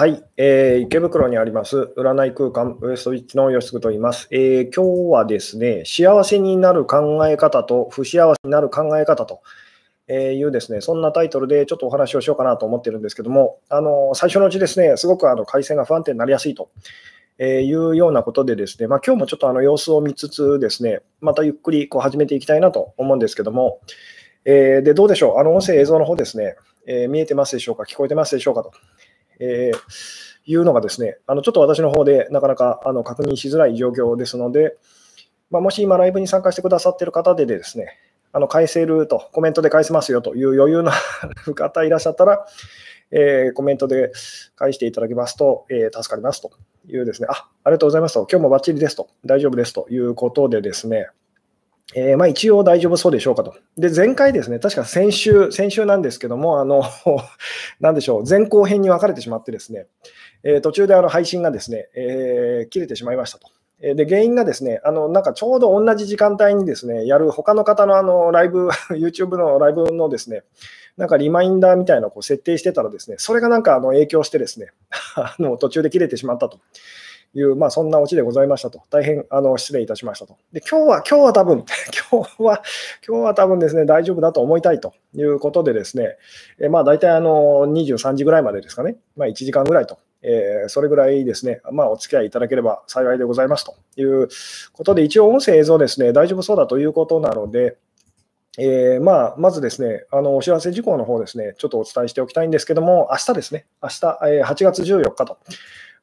はい、えー、池袋にあります占い空間ウエストウィッチの吉嗣と言います、えー、今日はですね、幸せになる考え方と不幸せになる考え方というですね、そんなタイトルでちょっとお話をしようかなと思ってるんですけども、あの最初のうちですね、すごくあの回線が不安定になりやすいと。えいうようなことでですね、まあ、今日もちょっとあの様子を見つつですね、またゆっくりこう始めていきたいなと思うんですけども、えー、でどうでしょう、あの音声、映像の方ですね、えー、見えてますでしょうか、聞こえてますでしょうか？と。えー、いうのがですね、あのちょっと私の方でなかなかあの確認しづらい状況ですので、まあ、もし今ライブに参加してくださっている方でですね、あの返せると、コメントで返せますよという余裕の 方いらっしゃったら、えー、コメントで返していただけますと、えー、助かりますというですね、あありがとうございますと、今日もバッチリですと、大丈夫ですということでですね、えー、まあ、一応大丈夫そうでしょうかと。で、前回ですね、確か先週、先週なんですけども、あの、なんでしょう、前後編に分かれてしまってですね、えー、途中であの配信がですね、えー、切れてしまいましたと。で、原因がですね、あの、なんかちょうど同じ時間帯にですね、やる他の方のあの、ライブ、YouTube のライブのですね、なんかリマインダーみたいなのを設定してたらですね、それがなんかあの影響してですね、あの途中で切れてしまったと。いう、まあ、そんなオチでございましたと。大変あの失礼いたしましたと。で、今日は、今日は多分、今日は、今日は多分ですね、大丈夫だと思いたいということでですね、えまあ、大体あの23時ぐらいまでですかね、まあ、1時間ぐらいと。えー、それぐらいですね、まあ、お付き合いいただければ幸いでございますということで、一応音声映像ですね、大丈夫そうだということなので、えー、まあ、まずですね、あのお知らせ事項の方ですね、ちょっとお伝えしておきたいんですけども、明日ですね、明日、えー、8月14日と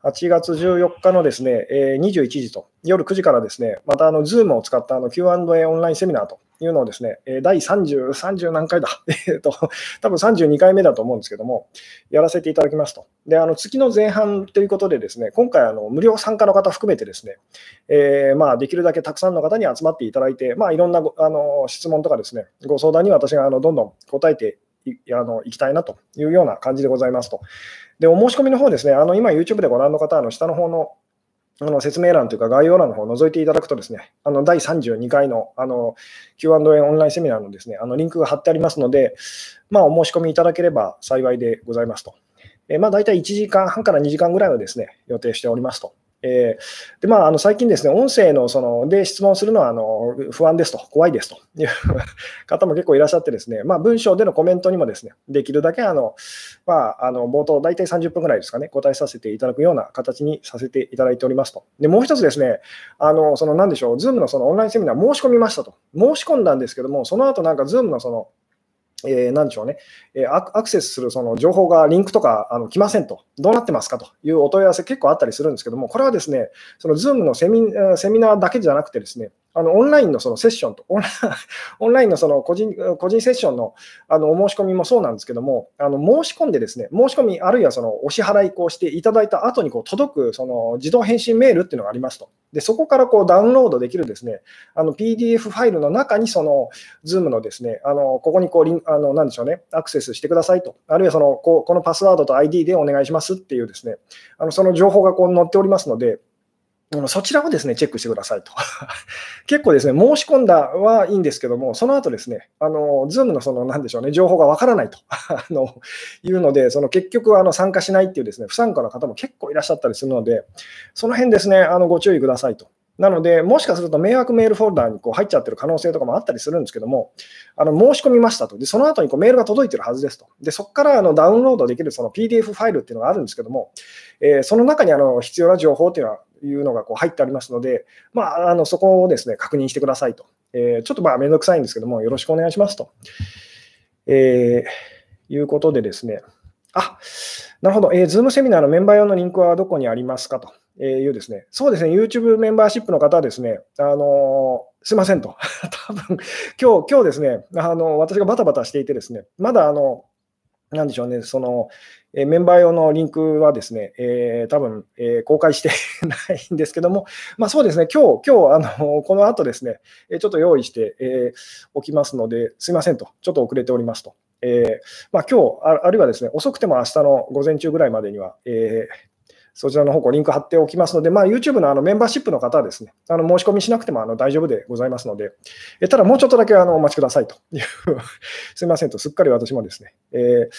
8月14日のですね、え21時と夜9時からですね、またあの Zoom を使ったあの Q&A オンラインセミナーというのをですね、第30、30何回だ、えっと、多分32回目だと思うんですけども、やらせていただきますと。で、あの月の前半ということでですね、今回あの無料参加の方含めてですね、えー、まあできるだけたくさんの方に集まっていただいて、まあいろんなあの質問とかですね、ご相談に私があのどんどん答えていあのいきたいなというような感じでございますと。で、お申し込みの方ですね、あの今 YouTube でご覧の方、あの下の方のあの説明欄というか概要欄の方を覗いていただくとですね、あの第32回のあの Q&A オンラインセミナーのですね、あのリンクが貼ってありますので、まあ、お申し込みいただければ幸いでございますと。えまあ、大体1時間半から2時間ぐらいはですね、予定しておりますと。えー、でまあ、あの最近ですね、音声のそので質問するのはあの不安ですと、怖いですという 方も結構いらっしゃってですね、まあ、文章でのコメントにもですね、できるだけあの、まあ、あの冒頭、大体30分ぐらいですかね、答えさせていただくような形にさせていただいておりますと。で、もう一つですね、あのその何でしょう、Zoom のそのオンラインセミナー申し込みましたと。申し込んだんですけども、その後なんか Zoom のそのえー、なんでしょうね、えー、アクセスするその情報がリンクとかあの来ませんと、どうなってますかというお問い合わせ結構あったりするんですけども、これはですね、その Zoom のセミセミナーだけじゃなくてですね、あのオンラインのそのセッションと、オンラ インのその個人個人セッションのあのお申し込みもそうなんですけども、あの申し込んでですね、申し込み、あるいはそのお支払いこうしていただいた後にこう届くその自動返信メールっていうのがありますと。で、そこからこうダウンロードできるですね、あの PDF ファイルの中にその Zoom のですね、あのここにこうリン、あのなんでしょうね、アクセスしてくださいと、あるいはそのここのパスワードと ID でお願いしますっていうですね、あのその情報がこう載っておりますので、そちらをですね、チェックしてくださいと。結構ですね、申し込んだはいいんですけども、その後ですね、あの、 Zoomのその、なんでしょうね、情報がわからないと あのいうので、その結局あの参加しないっていうですね、不参加の方も結構いらっしゃったりするので、その辺ですね、あのご注意くださいと。なので、もしかすると迷惑メールフォルダーにこう入っちゃってる可能性とかもあったりするんですけども、あの申し込みましたと。で、その後にこうメールが届いてるはずですと。で、そこからあのダウンロードできるその PDF ファイルっていうのがあるんですけども、えー、その中にあの必要な情報っていうのはいうのがこう入ってありますので、まあ、あのそこをですね確認してくださいと。えー、ちょっとまあめんどくさいんですけども、よろしくお願いしますと。えー、いうことでですね、あなるほど、えー、Zoom セミナーのメンバー用のリンクはどこにありますかと。いうですね、そうですね、YouTube メンバーシップの方はですね、あのすいませんと、多分今日今日ですねあの、私がバタバタしていてですね、まだあのなんでしょうね、その、えメンバー用のリンクはですね、えー、多分、えー、公開して ないんですけども、まあ、そうですね、今日、今日、あの、この後ですね、ちょっと用意して、えー、おきますので、すいませんと、ちょっと遅れておりますと。えー、まあ、今日あ、るいはですね、遅くても明日の午前中ぐらいまでには、えー、そちらの方向リンク貼っておきますので、まあ、YouTube のあのメンバーシップの方はですね、あの申し込みしなくてもあの大丈夫でございますので、えただもうちょっとだけあのお待ちくださいという すいませんと、すっかり私もですね、えー、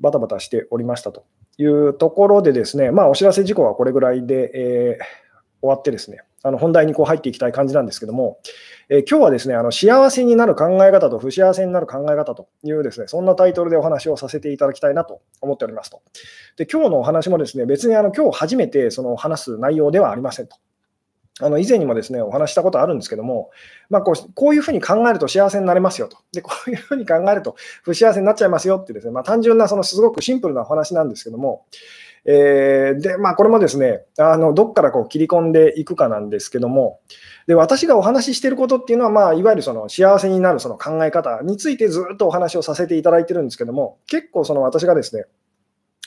バタバタしておりましたというところでですね、まあ、お知らせ事項はこれぐらいで、えー、終わってですね、あの本題にこう入っていきたい感じなんですけども、えー、今日はですね、あの幸せになる考え方と不幸せになる考え方というですね、そんなタイトルでお話をさせていただきたいなと思っておりますと。で、今日のお話もですね、別にあの今日初めてその話す内容ではありませんと。あの以前にもですねお話したことあるんですけども、まあ、こうこういうふうに考えると幸せになれますよと、で こういうふうに考えると不幸せになっちゃいますよってですね、まあ、単純なそのすごくシンプルなお話なんですけども、えー、でまあ、これもですねあのどこからこう切り込んでいくかなんですけども、で私がお話ししてることっていうのは、まあ、いわゆるその幸せになるその考え方についてずっとお話をさせていただいてるんですけども、結構その私がですね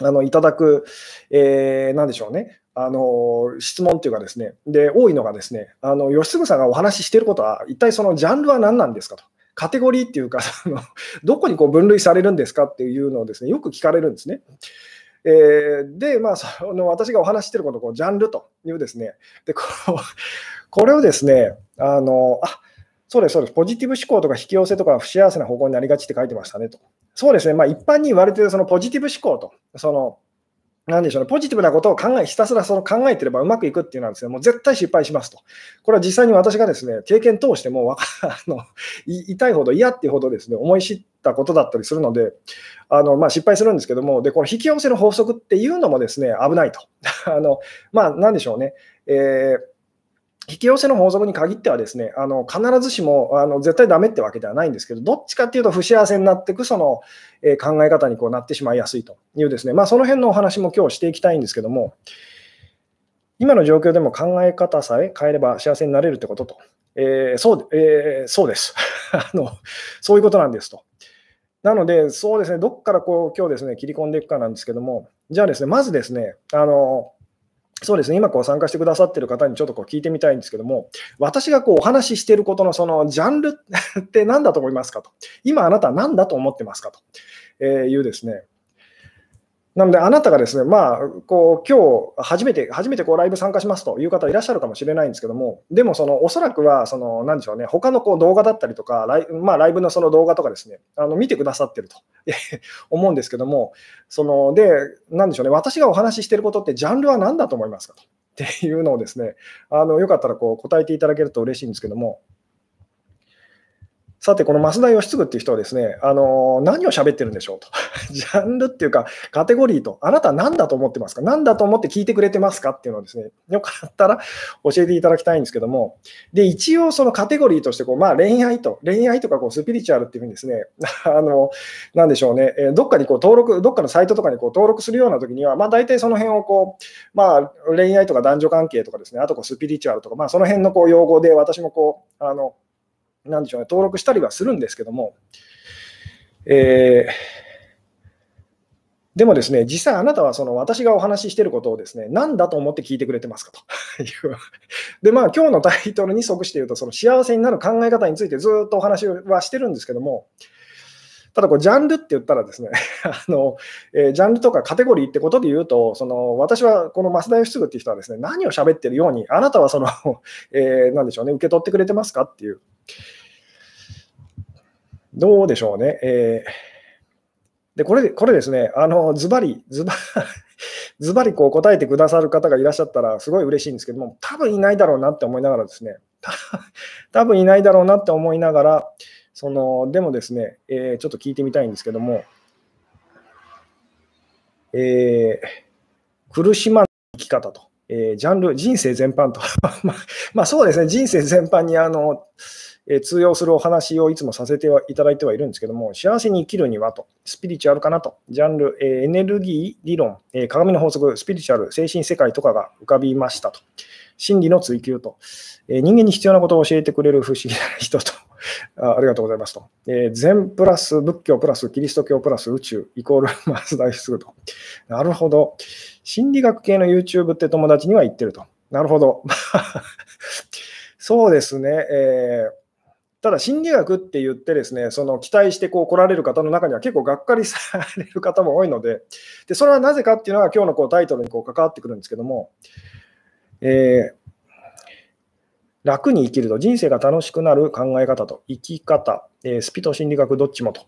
あのいただく、えー、でしょうね、あの質問というかですね、で多いのがですね、あの吉純さんがお話ししていることは、一体そのジャンルは何なんですかと。カテゴリーっていうか、そのどこにこう分類されるんですかっていうのをですね、よく聞かれるんですね。えー、で、まあ、その私がお話していることをこうジャンルというですね、でこ これをですね、あの、あそうです、そうです、ポジティブ思考とか引き寄せとか不幸せな方向になりがちって書いてましたねと。そうですね、まあ、一般に言われているそのポジティブ思考と、そのなんでしょうね、ポジティブなことを考え、ひたすらその考えてればうまくいくっていうのはですね、もう絶対失敗しますと。これは実際に私がですね、経験通しても あの痛いほど嫌っていうほどですね、思い知ったことだったりするので、あのまあ、失敗するんですけども、で、この引き寄せの法則っていうのもですね、危ないと。あのまあ、なんでしょうね。えー引き寄せの法則に限ってはですね、あの必ずしもあの絶対ダメってわけではないんですけど、どっちかっていうと不幸せになっていくその、えー、考え方にこうなってしまいやすいというですね、まあ、その辺のお話も今日していきたいんですけども、今の状況でも考え方さえ変えれば幸せになれるってことと、えー、そう,、えー、そうです あの。そういうことなんですと。なので、そうですね、どこからこう今日ですね、切り込んでいくかなんですけども、じゃあですね、まずですね、あのそうですね、今こう参加してくださってる方にちょっとこう聞いてみたいんですけども、私がこうお話ししてることのそのジャンルって何だと思いますかと、今あなたは何だと思ってますかと。えいうですね、なので、あなたがですね、まあ、こう今日初めて、初めてこうライブ参加しますという方いらっしゃるかもしれないんですけども、でも、そのおそらくは、そのなんでしょうね、他のこう動画だったりとか、ライ,、まあ、ライブのその動画とかですね、あの見てくださってると 思うんですけども、そので、なんでしょうね、私がお話ししてることって、ジャンルは何だと思いますかと。っていうのをですね、あのよかったらこう答えていただけると嬉しいんですけども、さて、この増田義嗣っていう人はですね、あの何を喋ってるんでしょうと。ジャンルっていうか、カテゴリーと、あなた何だと思ってますか？何だと思って聞いてくれてますかっていうのをですね、よかったら教えていただきたいんですけども、で、一応そのカテゴリーとしてこう、まあ、恋愛と、恋愛とかこうスピリチュアルっていうふうにですね、あの、なんでしょうね、えどっかにこう登録、どっかのサイトとかにこう登録するような時には、まあ、大体その辺をこう、まあ、恋愛とか男女関係とかですね、あとこうスピリチュアルとか、まあ、その辺のこう用語で私もこう、あの、なんでしょうね、登録したりはするんですけども、えー、でもですね、実際あなたはその私がお話ししていることをですね、何だと思って聞いてくれてますかという。で、まあ今日のタイトルに即して言うと、その幸せになる考え方についてずっとお話はしてるんですけども、ただこう、ジャンルって言ったらですね あの、えー、ジャンルとかカテゴリーってことで言うと、その私はこの増田義嗣っていう人はですね、何を喋ってるように、あなたはその、えー、なんでしょうね、受け取ってくれてますかっていう。どうでしょうね。えー、で、これ、これですね、あの、ズバリ、ズバ ズバリこう答えてくださる方がいらっしゃったらすごい嬉しいんですけども、多分いないだろうなって思いながらですね、多分いないだろうなって思いながら、その、でもですね、えー、ちょっと聞いてみたいんですけども、えー、苦しまない生き方と、えー、ジャンル、人生全般と。まあ、ま、そうですね、人生全般にあの、え通用するお話をいつもさせていただいてはいるんですけども、幸せに生きるにはと、スピリチュアルかなと、ジャンル、えエネルギー理論、え鏡の法則、スピリチュアル、精神世界とかが浮かびましたと。真理の追求と、え人間に必要なことを教えてくれる不思議な人と あ、ありがとうございますと、え禅プラス仏教プラスキリスト教プラス宇宙イコールマス大すると。なるほど。心理学系の YouTube って友達には言ってると。なるほど。そうですね。えーただ心理学って言ってですね、その期待してこう来られる方の中には結構がっかりされる方も多いので、でそれはなぜかっていうのは今日のこうタイトルにこう関わってくるんですけども、えー、楽に生きると人生が楽しくなる考え方と生き方、えー、スピと心理学どっちもと。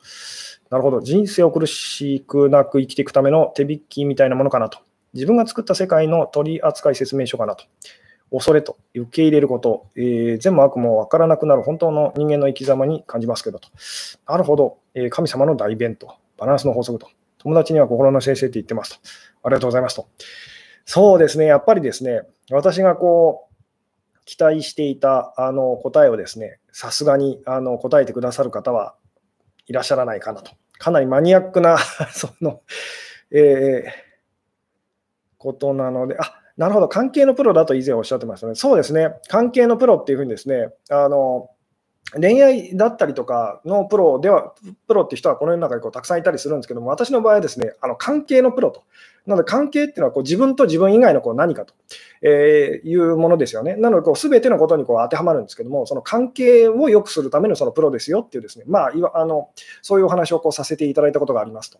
なるほど。人生を苦しくなく生きていくための手引きみたいなものかなと。自分が作った世界の取扱説明書かなと。恐れと受け入れること、えー、善も悪も分からなくなる本当の人間の生き様に感じますけどと。なるほど。えー、神様の代弁と。バランスの法則と。友達には心の先生って言ってますと。ありがとうございますと。そうですね。やっぱりですね、私がこう、期待していたあの答えをですね、さすがにあの答えてくださる方はいらっしゃらないかなと。かなりマニアックな その、えー、ことなので、あなるほど、関係のプロだと以前おっしゃってましたね。そうですね、関係のプロっていうふうにですね、あの恋愛だったりとかのプロでは、プロっていう人はこの世の中にこうたくさんいたりするんですけども、私の場合はですね、あの関係のプロと。なので、関係っていうのはこう自分と自分以外のこう何かと、えいうものですよね。なので、すべてのことにこう当てはまるんですけども、その関係を良くするためのそのプロですよっていうですね、まあ、いわあのそういうお話をこうさせていただいたことがありますと。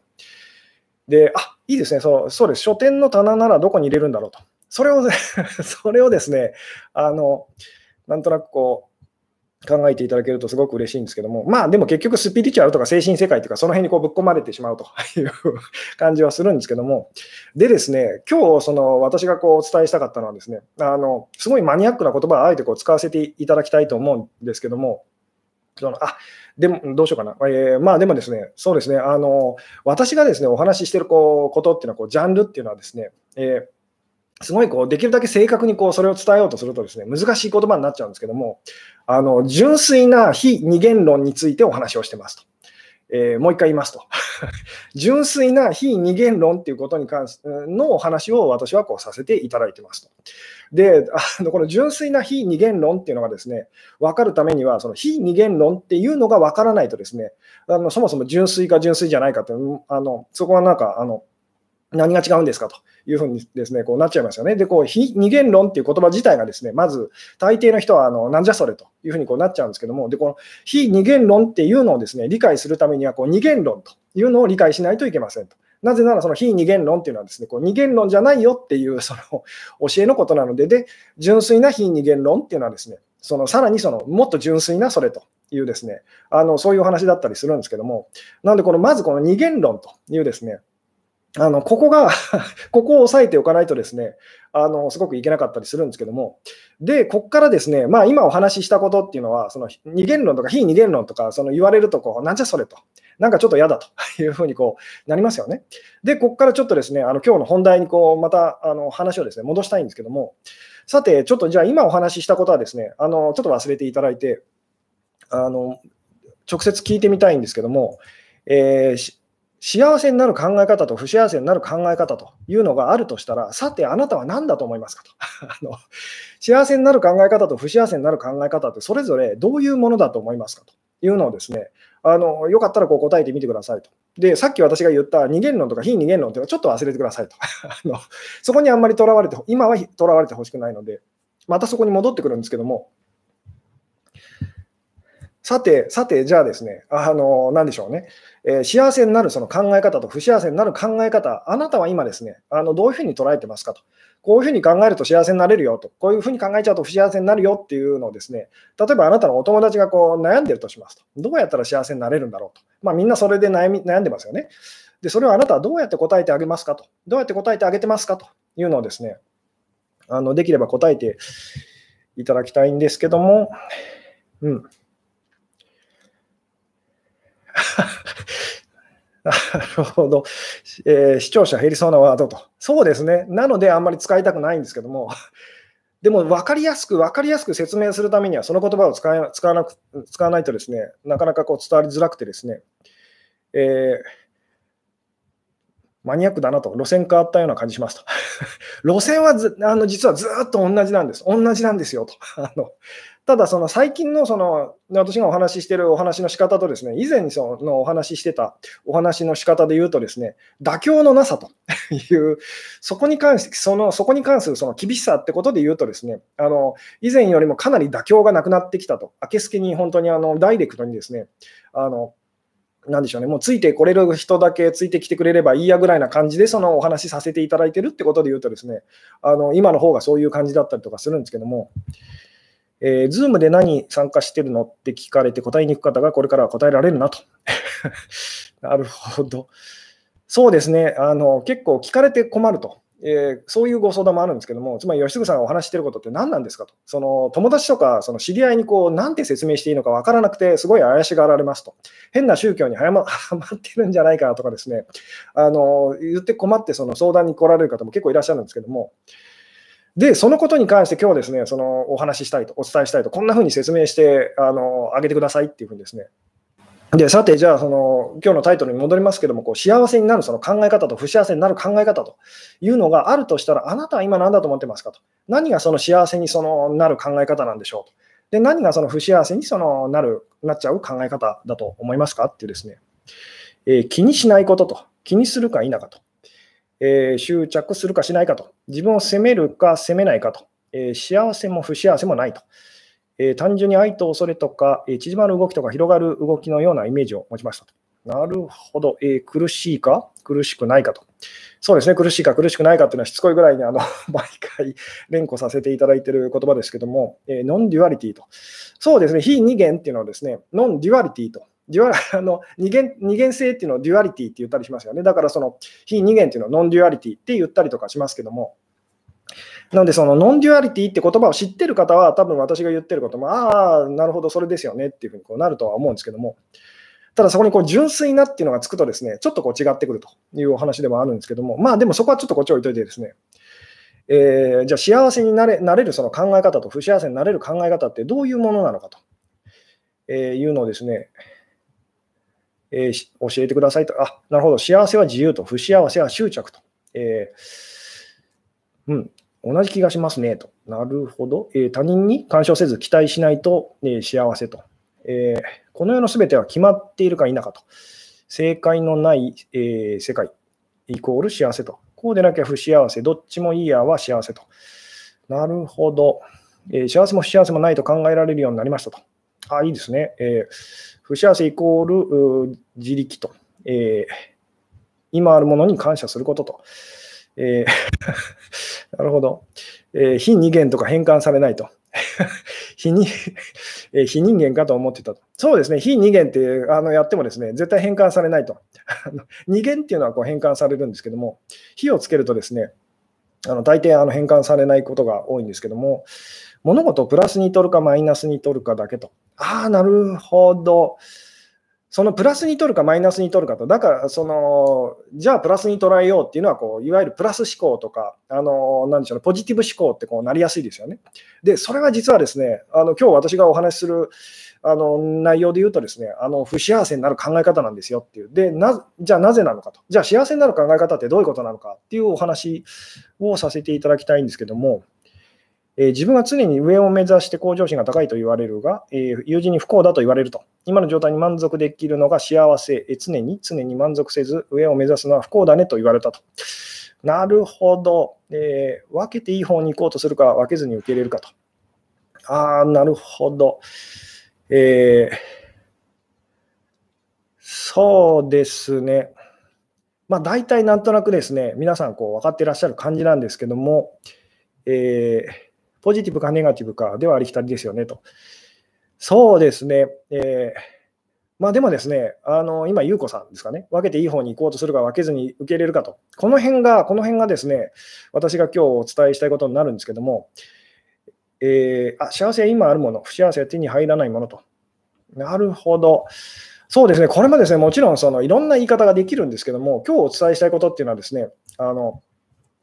で、あいいですねそう、そうです、書店の棚ならどこに入れるんだろうと。それを、それをですね、あのなんとなくこう、考えていただけるとすごく嬉しいんですけども、まあでも結局スピリチュアルとか精神世界とかその辺にこうぶっ込まれてしまうと いう感じはするんですけども、でですね、今日その私がこうお伝えしたかったのはですね、あのすごいマニアックな言葉をあえてこう使わせていただきたいと思うんですけども、そのあでもどうしようかな、えー、まあでもですね、そうですね、あの私がですねお話ししてるこうことっていうのはこう、ジャンルっていうのはですね、えーすごいこうできるだけ正確にこうそれを伝えようとするとですね難しい言葉になっちゃうんですけどもあの純粋な非二元論についてお話をしてますと。えー、もう一回言いますと。純粋な非二元論っていうことに関してのお話を私はこうさせていただいてますと。で、あのこの純粋な非二元論っていうのがですね、分かるためには、その非二元論っていうのが分からないとですね、あのそもそも純粋か純粋じゃないかってあのそこはなんかあの何が違うんですかというふうにですね、こうなっちゃいますよね。で、こう、非二元論っていう言葉自体がですね、まず、大抵の人は、あの、なんじゃそれというふうにこうなっちゃうんですけども、で、この非二元論っていうのをですね、理解するためには、こう、二元論というのを理解しないといけませんと。なぜなら、その非二元論っていうのはですね、こう二元論じゃないよっていう、その教えのことなので、で、純粋な非二元論っていうのはですね、そのさらにそのもっと純粋なそれというですね、あのそういうお話だったりするんですけども、なので、このまずこの二元論というですね、あのここが ここを押さえておかないとですね、あのすごくいけなかったりするんですけども、で、ここからですね、まあ、今お話ししたことっていうのは、その二元論とか非二元論とか、その言われるとこう、なんじゃそれと、なんかちょっと嫌だと。いうふうにこうなりますよね。で、ここからちょっとですね、あの今日の本題にこうまたあの話をですね戻したいんですけども、さて、ちょっとじゃあ今お話ししたことはですね、あのちょっと忘れていただいて、あの直接聞いてみたいんですけども、えー幸せになる考え方と不幸せになる考え方というのがあるとしたら、さてあなたは何だと思いますかと あの。幸せになる考え方と不幸せになる考え方ってそれぞれどういうものだと思いますかというのをですね、あのよかったらこう答えてみてくださいと。で、さっき私が言った二元論とか非二元論というのはちょっと忘れてくださいと。あのそこにあんまりとらわれて、今はとらわれてほしくないので、またそこに戻ってくるんですけども、さて、さて、じゃあですね、あの、なんでしょうね、えー、幸せになるその考え方と不幸せになる考え方、あなたは今ですね、あのどういうふうに捉えてますかと。こういうふうに考えると幸せになれるよと、こういうふうに考えちゃうと不幸せになるよっていうのをですね、例えばあなたのお友達がこう悩んでるとしますと。どうやったら幸せになれるんだろうと。まあ、みんなそれで悩み悩んでますよね。で、それをあなたはどうやって答えてあげますかと。どうやって答えてあげてますかというのをですね、あのできれば答えていただきたいんですけども、うん。なるほど、えー、視聴者減りそうなワードと。そうですね。なので、あんまり使いたくないんですけども、でも分かりやすく、分かりやすく説明するためには、その言葉を使わなく使わないとですね、なかなかこう伝わりづらくてですね、えー、マニアックだなと、路線変わったような感じしますと。路線はあの実はずっと同じなんです。同じなんですよと。あのただ、その最近のその私がお話ししているお話の仕方とですね、以前にそのお話ししてたお話の仕方で言うとですね、妥協のなさと いう、そこに関して、そのそこに関するその厳しさってことで言うとですね、あの以前よりもかなり妥協がなくなってきたと、あけすけに本当にあのダイレクトにですね、あのなんでしょうね、もうついてこれる人だけついてきてくれればいいやぐらいな感じで、そのお話しさせていただいてるってことで言うとですね、あの今の方がそういう感じだったりとかするんですけども、えー、ズームで何参加してるの？って聞かれて答えに行く方がこれからは答えられるなと。なるほど。そうですねあの、結構聞かれて困ると。えー、そういうご相談もあるんですけども、つまり吉純さんがお話してることって何なんですかと、その友達とかその知り合いにこうなんて説明していいのか分からなくて、すごい怪しがられますと、変な宗教には まってるんじゃないかとかですね、あの言って困ってその相談に来られる方も結構いらっしゃるんですけども、で、そのことに関して今日ですね、そのお話ししたいと、お伝えしたいと、こんなふうに説明してあのあげてくださいっていうふうにですね、でさて、じゃあその、今日のタイトルに戻りますけども、こう幸せになるその考え方と不幸せになる考え方というのがあるとしたら、あなたは今何だと思ってますかと。何がその幸せにそのなる考え方なんでしょうと。で、何がその不幸せにそのなる、なっちゃう考え方だと思いますかっていうですね、えー、気にしないことと、気にするか否かと、えー、執着するかしないかと、自分を責めるか責めないかと、えー、幸せも不幸せもないと。えー、単純に愛と恐れとか、えー、縮まる動きとか広がる動きのようなイメージを持ちましたと。なるほど、えー、苦しいか？苦しくないかと。そうですね、苦しいか苦しくないかっていうのはしつこいぐらいにあの 毎回連呼させていただいている言葉ですけども、え non-duality と。そうですね、非二元っていうのはですね、 non-duality と。 dua- あの二元二元性っていうのを duality って言ったりしますよね。だからその非二元っていうのを non-duality って言ったりとかしますけども、なので、その non-duality って言葉を知ってる方は、多分私が言ってることも、ああ、なるほど、それですよねっていうふうにこうなるとは思うんですけども、ただそこにこう純粋なっていうのがつくとですね、ちょっとこう違ってくるというお話でもあるんですけども、まあでもそこはちょっとこっち置いといてですね、えー、じゃあ幸せになれなれるその考え方と不幸せになれる考え方ってどういうものなのかと、えー、いうのをですね、えー、教えてくださいと。あ、なるほど。幸せは自由と、不幸せは執着と。えー、うん。同じ気がしますねと。なるほど。えー、他人に干渉せず期待しないと、えー、幸せと、えー、この世のすべては決まっているか否かと。正解のない、え世界イコール幸せと。こうでなきゃ不幸せ。どっちもいいやは幸せと。なるほど、え幸せも不幸せもないと考えられるようになりましたと。あ、いいですね。え不幸せイコール自力と。え今あるものに感謝することと。えー なるほど。えー、非二元とか変換されないと。非に、えー、非人間かと思ってたと。そうですね、非二元ってあのやってもですね、絶対変換されないと。二元っていうのはこう変換されるんですけども、非をつけるとですね、あの大抵あの変換されないことが多いんですけども、物事をプラスに取るかマイナスに取るかだけと。ああ、なるほど。そのプラスに取るかマイナスに取るかと、だからその、じゃあプラスに捉えようっていうのはこう、いわゆるプラス思考とか、あのなんでしょうね、ポジティブ思考ってこうなりやすいですよね。で、それは実はですね、あの今日私がお話しするあの内容で言うとですね、あの不幸せになる考え方なんですよっていう。でな、じゃあなぜなのかと。じゃあ幸せになる考え方ってどういうことなのかっていうお話をさせていただきたいんですけども、えー、自分は常に上を目指して向上心が高いと言われるが、えー、友人に不幸だと言われると。今の状態に満足できるのが幸せ、えー、常に常に満足せず上を目指すのは不幸だねと言われたと。なるほど、えー、分けていい方に行こうとするか、分けずに受け入れるかと。ああ、なるほど。えー、そうですね。まあ大体なんとなくですね、皆さんこう分かっていらっしゃる感じなんですけども、えーポジティブかネガティブかではありきたりですよねと。そうですね。えーまあでもですね、あの今、優子さんですかね、分けていい方に行こうとするか分けずに受け入れるかと、この辺が、この辺がですね、私が今日お伝えしたいことになるんですけども、えー、あ幸せは今あるもの、不幸せは手に入らないものと。なるほど。そうですね、これもですね、もちろんそのいろんな言い方ができるんですけども、今日お伝えしたいことっていうのはですね、あの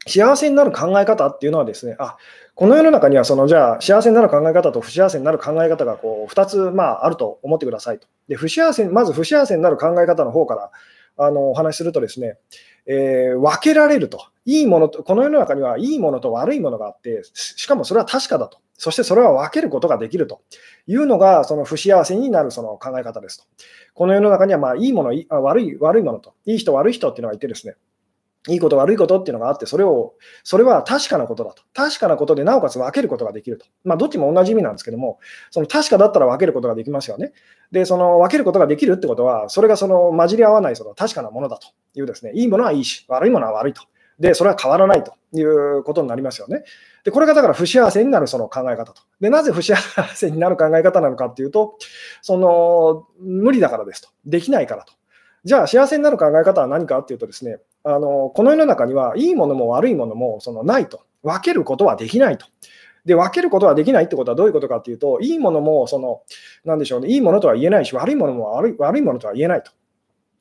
幸せになる考え方っていうのはですね、あこの世の中にはそのじゃあ幸せになる考え方と不幸せになる考え方がこう2つ、まあ、あると思ってくださいと。で不幸せまず不幸せになる考え方の方からあのお話しするとですね、えー、分けられると。いいものと、この世の中にはいいものと悪いものがあって、しかもそれは確かだと。そしてそれは分けることができるというのが、その不幸せになるその考え方ですと。この世の中にはまあいいもの、悪い悪いものと、いい人、悪い人っていうのがいてですね、いいこと悪いことっていうのがあって、それを、それは確かなことだと。確かなことでなおかつ分けることができると。まあ、どっちも同じ意味なんですけども、その確かだったら分けることができますよね。で、その分けることができるってことは、それがその混じり合わないその確かなものだというですね、いいものはいいし、悪いものは悪いと。で、それは変わらないということになりますよね。で、これがだから不幸せになるその考え方と。で、なぜ不幸せになる考え方なのかっていうと、その、無理だからですと。できないからと。じゃあ、幸せになる考え方は何かっていうとですね、あのこの世の中にはいいものも悪いものもそのないと。分けることはできないと。で、分けることはできないってことはどういうことかっていうと、いいものも、その、なんでしょうね、いいものとは言えないし、悪いものも悪い悪いものとは言えないと。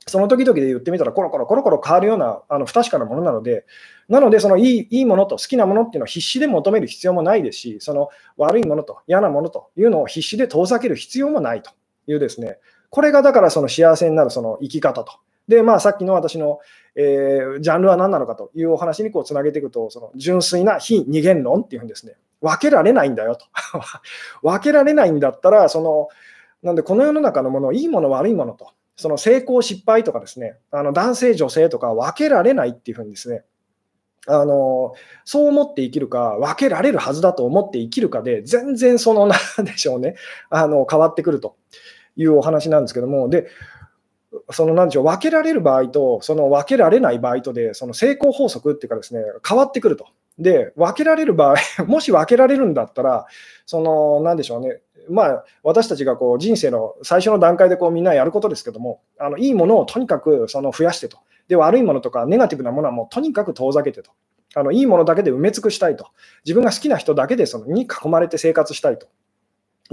その時々で言ってみたら、コロコロコロコロ変わるようなあの不確かなものなので、なので、そのいいいいものと好きなものっていうのを必死で求める必要もないですし、その悪いものと嫌なものというのを必死で遠ざける必要もないというですね、これがだからその幸せになるその生き方と。で、まあ、さっきの私の、えー、ジャンルは何なのかというお話にこうつなげていくと、その純粋な非二元論っていうんですね。分けられないんだよと。分けられないんだったら、その、なんでこの世の中のもの、いいもの、悪いものと、その成功、失敗とかですね、あの男性、女性とか分けられないっていうふうにですね、あのそう思って生きるか、分けられるはずだと思って生きるかで、全然その、なんでしょうね、あの変わってくるというお話なんですけども、で、そのなんでしょう、分けられる場合と、その分けられない場合とで、その成功法則っていうかですね、変わってくると。で、分けられる場合、もし分けられるんだったら、その、なんでしょうね、まあ、私たちがこう人生の最初の段階でこうみんなやることですけども、あのいいものをとにかくその増やしてと。で、悪いものとかネガティブなものはもうとにかく遠ざけてと。あのいいものだけで埋め尽くしたいと。自分が好きな人だけでそのに囲まれて生活したいと。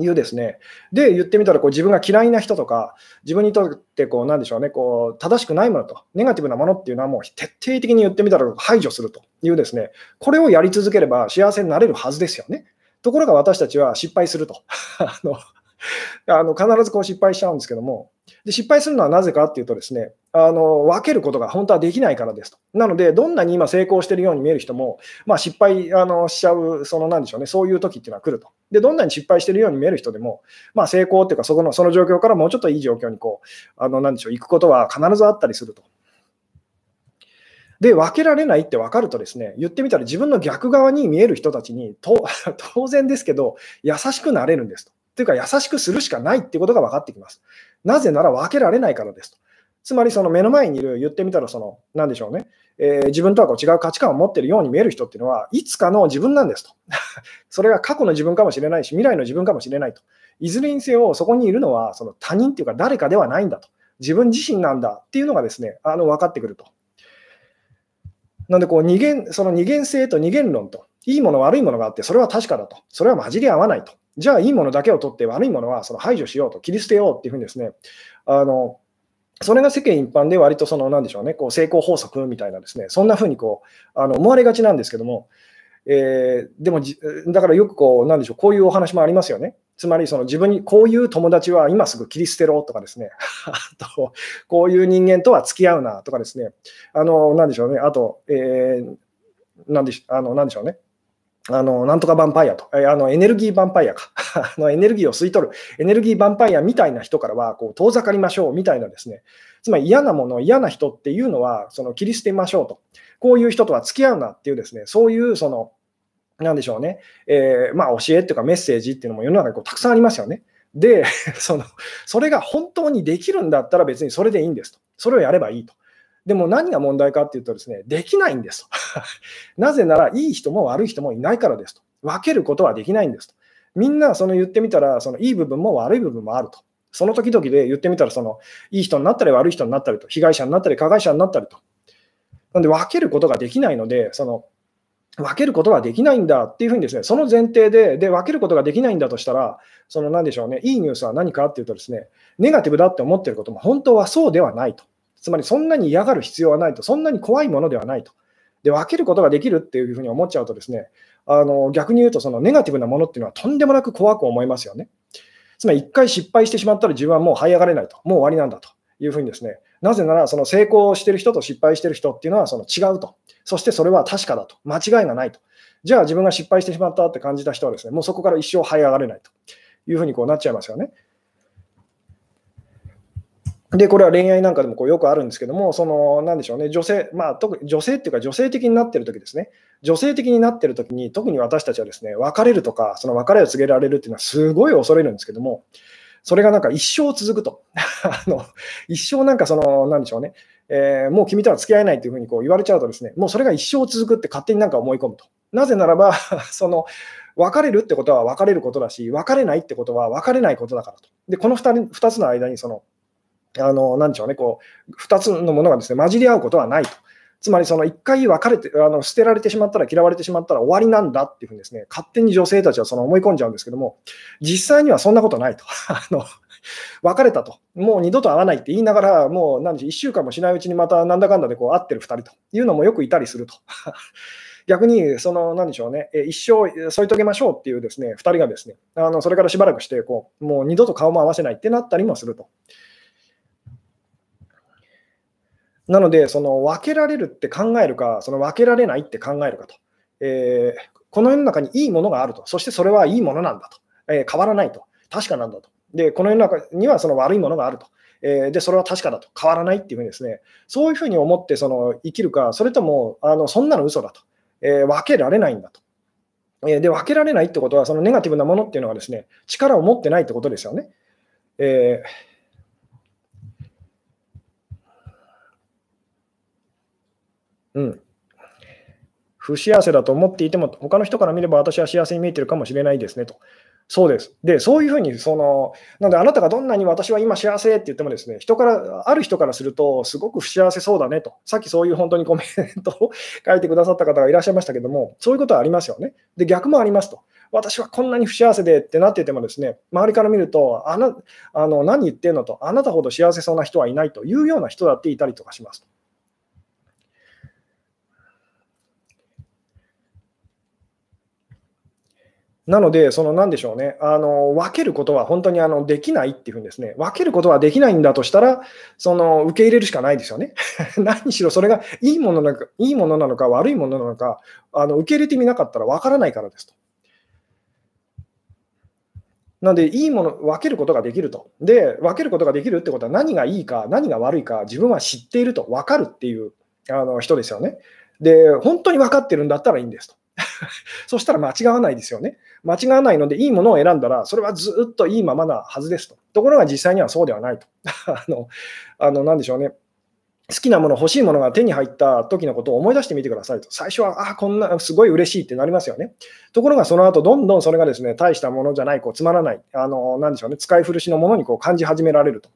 いうですね。で、言ってみたらこう自分が嫌いな人とか、自分にとってこうなんでしょうね、こう正しくないものと、ネガティブなものっていうのはもう徹底的に言ってみたら排除するというですね、これをやり続ければ幸せになれるはずですよね。ところが私たちは失敗すると。あのあの必ずこう失敗しちゃうんですけども、で失敗するのはなぜかっていうとですね、あの分けることが本当はできないからですと。なので、どんなに今成功しているように見える人も、まあ、失敗あのしちゃう、そのなんでしょうね、そういう時っていうのは来ると。で、どんなに失敗してるように見える人でも、まあ、成功っていうかそこの、その状況からもうちょっといい状況にこう、あのなんでしょう、行くことは必ずあったりすると。で、分けられないって分かるとですね、言ってみたら自分の逆側に見える人たちに、当然ですけど、優しくなれるんですと。というか、優しくするしかないっていうことが分かってきます。なぜなら分けられないからですと。つまり、その目の前にいる、言ってみたら、その、なんでしょうね、えー、自分とはこう違う価値観を持っているように見える人っていうのは、いつかの自分なんですと。それが過去の自分かもしれないし、未来の自分かもしれないと。いずれにせよ、そこにいるのは、その他人っていうか、誰かではないんだと。自分自身なんだっていうのがですね、あの分かってくると。なんでこう二元、その二元性と二元論と、いいもの、悪いものがあって、それは確かだと。それは混じり合わないと。じゃあ、いいものだけを取って、悪いものはその排除しようと、切り捨てようっていうふうにですね、あのそれが世間一般で割とその、なんでしょうね、こう成功法則みたいなですね、そんなふうにこうあの思われがちなんですけども、えー、でもだからよくこう、なんでしょう、こういうお話もありますよね。つまりその自分にこういう友達は今すぐ切り捨てろとかですね、あと、こういう人間とは付き合うなとかですね、あの、なんでしょうね、あと、えー、なんであのなんでしょうね、あの、なんとかヴァンパイアと、あのエネルギーヴァンパイアか。あの、エネルギーを吸い取る、エネルギーヴァンパイアみたいな人からは、こう、遠ざかりましょうみたいなですね、つまり嫌なもの、嫌な人っていうのは、その切り捨てましょうと、こういう人とは付き合うなっていうですね、そういう、その、なんでしょうね、えー、まあ、教えっていうかメッセージっていうのも世の中にこうたくさんありますよね。で、その、それが本当にできるんだったら別にそれでいいんですと。それをやればいいと。でも何が問題かっていうとですね、できないんですと。なぜなら、いい人も悪い人もいないからですと。分けることはできないんですと。みんなその言ってみたら、そのいい部分も悪い部分もあると。その時々で言ってみたら、そのいい人になったり悪い人になったりと、被害者になったり加害者になったりと。なんで分けることができないので、その分けることはできないんだっていうふうにですね、その前提で、で、分けることができないんだとしたら、その何でしょうね、いいニュースは何かっていうとですね、ネガティブだって思ってることも本当はそうではないと。つまりそんなに嫌がる必要はないと、そんなに怖いものではないと。で、分けることができるっていうふうに思っちゃうとですね、あの逆に言うと、そのネガティブなものっていうのはとんでもなく怖く思いますよね。つまり一回失敗してしまったら自分はもう這い上がれないと、もう終わりなんだというふうにですね、なぜならその成功してる人と失敗してる人っていうのはその違うと、そしてそれは確かだと、間違いがないと。じゃあ自分が失敗してしまったって感じた人はですね、もうそこから一生這い上がれないというふうにこうなっちゃいますよね。で、これは恋愛なんかでもこうよくあるんですけども、その、なんでしょうね、女性、まあ、特に女性っていうか、女性的になってる時ですね、女性的になってる時に、特に私たちはですね、別れるとか、その別れを告げられるっていうのはすごい恐れるんですけども、それがなんか一生続くと。あの一生なんかその、なんでしょうね、えー、もう君とは付き合えないというふうにこう言われちゃうとですね、もうそれが一生続くって勝手になんか思い込むと。なぜならば その、別れるってことは別れることだし、別れないってことは別れないことだからと。で、この 2, 2つの間にその、あの、なんでしょうね、こう、2つのものがですね、混じり合うことはないと。つまり、その1回別れてあの、捨てられてしまったら、嫌われてしまったら終わりなんだっていうふうにですね、勝手に女性たちはその思い込んじゃうんですけども、実際にはそんなことないと。あの別れたと、もう二度と会わないって言いながら、もう何時、1週間もしないうちにまたなんだかんだでこう会ってる2人というのもよくいたりすると。逆に、その、なんでしょうね、一生添い遂げましょうっていうですね、2人がですね、あのそれからしばらくしてこう、もう二度と顔も合わせないってなったりもすると。なので、その分けられるって考えるか、その分けられないって考えるかと。えー、この世の中にいいものがあると。そしてそれはいいものなんだと。えー、変わらないと。確かなんだと。で、この世の中にはその悪いものがあると。えー、で、それは確かだと。変わらないっていうふうにですね、そういうふうに思ってその生きるか、それとも、あのそんなの嘘だと。え分けられないんだと。えで、分けられないってことは、そのネガティブなものっていうのはですね、力を持ってないってことですよね。えーうん。不幸せだと思っていても、他の人から見れば私は幸せに見えてるかもしれないですねと。そうです。で、そういうふうに、その、なので、あなたがどんなに私は今幸せって言ってもですね、人から、ある人からすると、すごく不幸せそうだねと、さっきそういう本当にコメントを 書いてくださった方がいらっしゃいましたけども、そういうことはありますよね。で、逆もありますと。私はこんなに不幸せでってなっててもですね、周りから見ると、あなあの何言ってんのと、あなたほど幸せそうな人はいないというような人だっていたりとかします。なので、そのなんでしょうね、あの分けることは本当にあのできないっていうふうにですね、分けることはできないんだとしたら、その受け入れるしかないですよね。何しろそれがいいものなのかいいものなのか悪いものなのか、あの受け入れてみなかったら分からないからですと。なので、いいもの、分けることができると。で、分けることができるってことは何がいいか、何が悪いか、自分は知っていると、分かるっていうあの人ですよね。で、本当に分かってるんだったらいいんですと。そしたら間違わないですよね。間違わないので、いいものを選んだら、それはずっといいままなはずですと。ところが実際にはそうではないと。あの、あのなんでしょうね。好きなもの、欲しいものが手に入った時のことを思い出してみてくださいと。最初は、ああ、こんな、すごい嬉しいってなりますよね。ところが、その後、どんどんそれがですね、大したものじゃない、こう、つまらない、あの、なんでしょうね、使い古しのものにこう感じ始められると。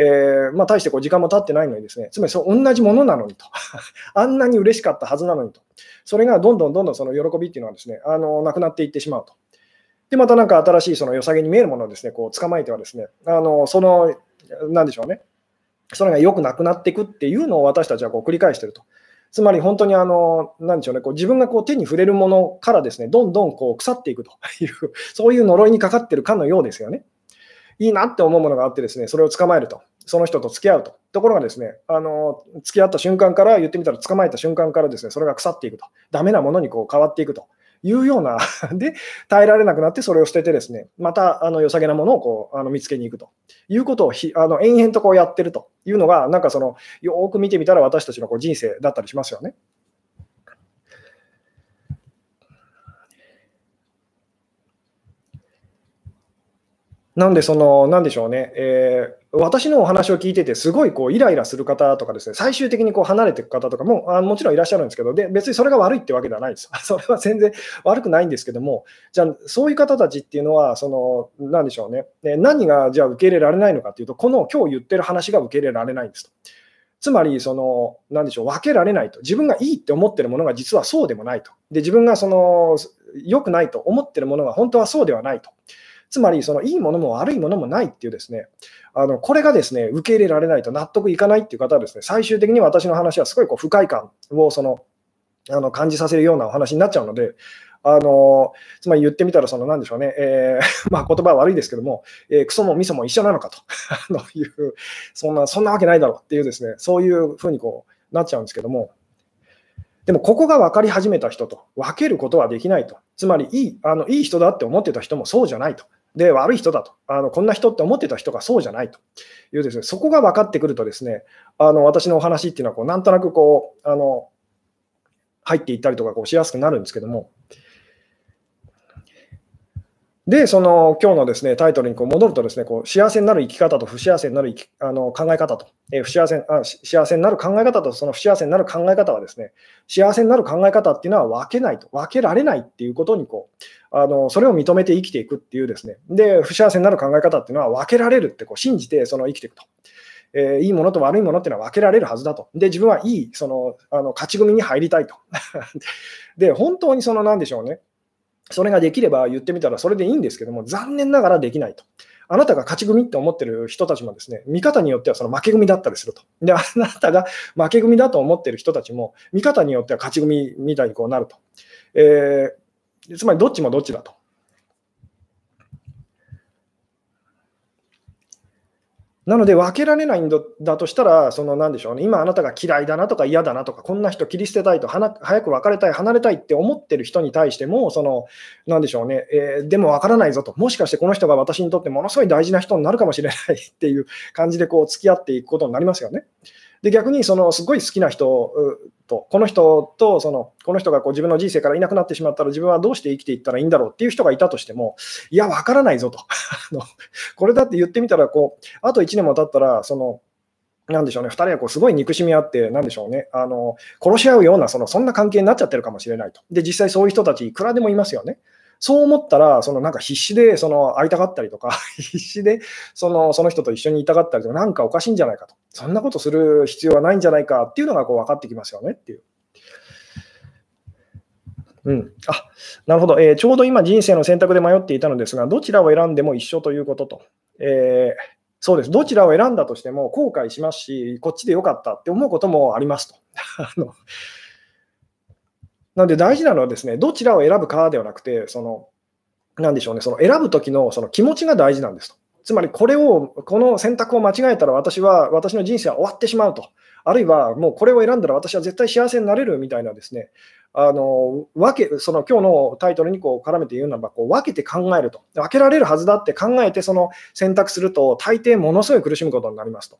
えー、まあ、大してこう時間も経ってないのにですね、つまりそう同じものなのにと。あんなに嬉しかったはずなのにと。それがどんどんどんどんその喜びっていうのはですね、あのなくなっていってしまうと。で、またなんか新しいその良さげに見えるものをですね、こう捕まえてはですね、あのその、なんでしょうね、それが良くなくなっていくっていうのを私たちはこう繰り返してると。つまり本当にあの、なんでしょうね、こう自分がこう手に触れるものからですね、どんどんこう腐っていくという、そういう呪いにかかってるかのようですよね。いいなって思うものがあってですね、それを捕まえると。その人と付き合うと。ところがですね、あの付き合った瞬間から、言ってみたら捕まえた瞬間からですね、それが腐っていくと。ダメなものにこう変わっていくと。いうような で、耐えられなくなってそれを捨ててですね、またあの良さげなものをこうあの見つけに行くということをひあの延々とこうやってるというのが、なんかそのよく見てみたら私たちのこう人生だったりしますよね。なんで、その、なんでしょうね、えー、私のお話を聞いてて、すごいこうイライラする方とかですね、最終的にこう離れていく方とかもあもちろんいらっしゃるんですけど、で別にそれが悪いってわけではないです。それは全然悪くないんですけども、じゃあ、そういう方たちっていうのは、その、なんでしょうね、何がじゃあ受け入れられないのかっていうと、この今日言ってる話が受け入れられないんですと。つまり、その、なんでしょう、分けられないと。自分がいいって思ってるものが実はそうでもないと。で、自分がその、良くないと思ってるものが本当はそうではないと。つまり、そのいいものも悪いものもないっていうですね、あのこれがですね、受け入れられないと納得いかないっていう方はですね、最終的に私の話はすごいこう不快感をそのあの感じさせるようなお話になっちゃうので、あのつまり言ってみたら、そのなんでしょうね、えー、まあ、言葉は悪いですけども、えー、クソもミソも一緒なのかと いう、そんなそんなわけないだろうっていうですね、そういうふうにこうなっちゃうんですけども、でもここが分かり始めた人と分けることはできないと。つまりいいあのいい人だって思ってた人もそうじゃないと。で、悪い人だと。あのこんな人って思ってた人がそうじゃないというですね、そこが分かってくるとですね、あの私のお話っていうのはこう、なんとなくこう、あの入っていったりとかこうしやすくなるんですけども、で、その今日のですねタイトルにこう戻ると、ですねこう幸せになる生き方と不幸せになるあの考え方と、えー、不幸せあ、幸せになる考え方とその不幸せになる考え方は、ですね幸せになる考え方っていうのは分けないと、分けられないっていうことにこうあの、それを認めて生きていくっていう、ですねで不幸せになる考え方っていうのは分けられるってこう信じてその生きていくと。えー、いいものと悪いものっていうのは分けられるはずだと。で、自分はいいそのあの勝ち組に入りたいと。で、本当にそのなんでしょうね。それができれば言ってみたらそれでいいんですけども、残念ながらできないと。あなたが勝ち組って思ってる人たちもですね、見方によってはその負け組だったりすると。で、あなたが負け組だと思ってる人たちも、見方によっては勝ち組みたいにこうなると。えー、つまりどっちもどっちだと。なので分けられないんだとしたら、そのなんでしょうね、今あなたが嫌いだなとか嫌だなとか、こんな人切り捨てたいと、早く別れたい、離れたいって思ってる人に対しても、そのなんでしょうね、えー、でも分からないぞと、もしかしてこの人が私にとってものすごい大事な人になるかもしれないっていう感じでこう付き合っていくことになりますよね。で逆にそのすごい好きな人と、この人とその、この人がこう自分の人生からいなくなってしまったら、自分はどうして生きていったらいいんだろうっていう人がいたとしても、いや、わからないぞと。これだって言ってみたらこう、あと1年も経ったら、その、なんでしょうね、2人はこうすごい憎しみ合って、なんでしょうね、あの殺し合うようなその、そんな関係になっちゃってるかもしれないと。で、実際そういう人たち、いくらでもいますよね。そう思ったら、そのなんか必死でその会いたがったりとか、必死でそのその人と一緒にいたがったりとか、なんかおかしいんじゃないかと、そんなことする必要はないんじゃないかっていうのがこう分かってきますよねっていう。うん、あなるほど、えー、ちょうど今、人生の選択で迷っていたのですが、どちらを選んでも一緒ということと。えー、そうです、どちらを選んだとしても後悔しますし、こっちでよかったって思うこともありますと。あのなので大事なのはですね、どちらを選ぶかではなくて、その、なでしょうね、その選ぶ時のその気持ちが大事なんですと。つまり、これを、この選択を間違えたら私は、私の人生は終わってしまうと。あるいは、もうこれを選んだら私は絶対幸せになれるみたいなですね、あの分けその今日のタイトルにこう絡めて言うならばこう分けて考えると分けられるはずだって考えてその選択すると大抵ものすごい苦しむことになりますと。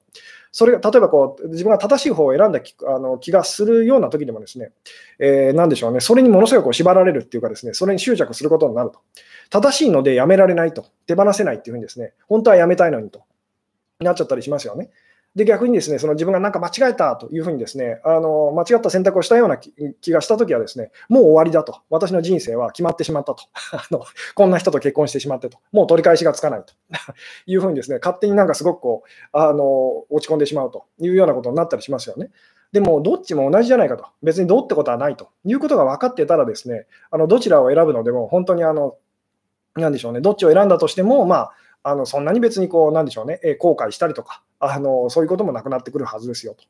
それが例えばこう自分が正しい方を選んだ気あの気がするような時でもですね、えー、何でしょうね、それにものすごいこう縛られるっていうかですね、それに執着することになると。正しいのでやめられないと、手放せないっていうふうにですね、本当はやめたいのにとなっちゃったりしますよね。で、逆にですね、その自分がなんか間違えたというふうにですね、あの間違った選択をしたような気がしたときはですね、もう終わりだと。私の人生は決まってしまったと。あのこんな人と結婚してしまってと。もう取り返しがつかないと いうふうにですね、勝手になんかすごくこう、あの落ち込んでしまうというようなことになったりしますよね。でも、どっちも同じじゃないかと。別にどうってことはないということが分かってたらですね、あのどちらを選ぶのでも、本当にあの、なんでしょうね、どっちを選んだとしても、まあ、あのそんなに別にこう、なんでしょうね、え後悔したりとか、あのそういうこともなくなってくるはずですよと。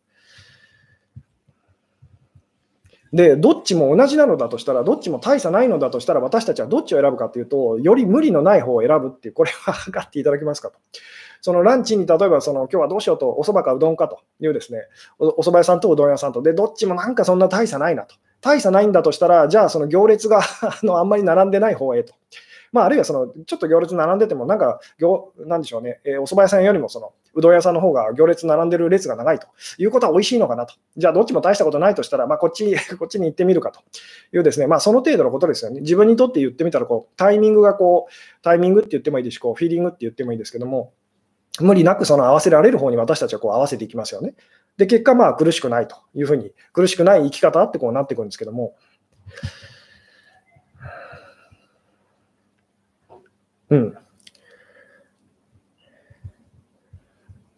で、どっちも同じなのだとしたら、どっちも大差ないのだとしたら、私たちはどっちを選ぶかというと、より無理のない方を選ぶっていう、これは分かっていただけますかと。そのランチに例えばその今日はどうしようと、おそばかうどんかというですね、お蕎麦屋さんとうどん屋さんと、で、どっちもなんかそんな大差ないなと。大差ないんだとしたら、じゃあその行列が あのあんまり並んでない方へと。まあ、あるいはそのちょっと行列並んでても、なんか行、なんでしょうね、えー、お蕎麦屋さんよりもそのうどん屋さんの方が行列並んでる列が長いということは美味しいのかなと。じゃあ、どっちも大したことないとしたら、まあ、こっち、こっちに行ってみるかというですね、まあ、その程度のことですよね。自分にとって言ってみたら、こう、タイミングがこう、タイミングって言ってもいいですし、こう、フィーリングって言ってもいいですけども、無理なくその合わせられる方に私たちはこう合わせていきますよね。で、結果、まあ苦しくないというふうに、苦しくない生き方ってこうなっていくんですけども、うん。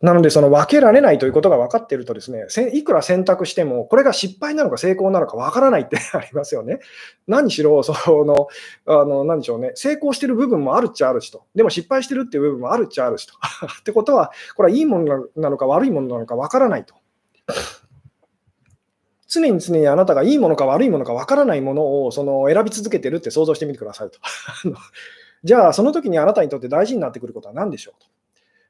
なので、その分けられないということが分かっているとですね、いくら選択しても、これが失敗なのか成功なのか分からないって ありますよね。何しろ、その、あの、何でしょうね、成功してる部分もあるっちゃあるしと。でも失敗してるっていう部分もあるっちゃあるしと。ってことは、これはいいものなのか悪いものなのか分からないと。常に常にあなたがいいものか悪いものか分からないものをその選び続けてるって想像してみてくださいと。じゃあ、その時にあなたにとって大事になってくることは何でしょうと。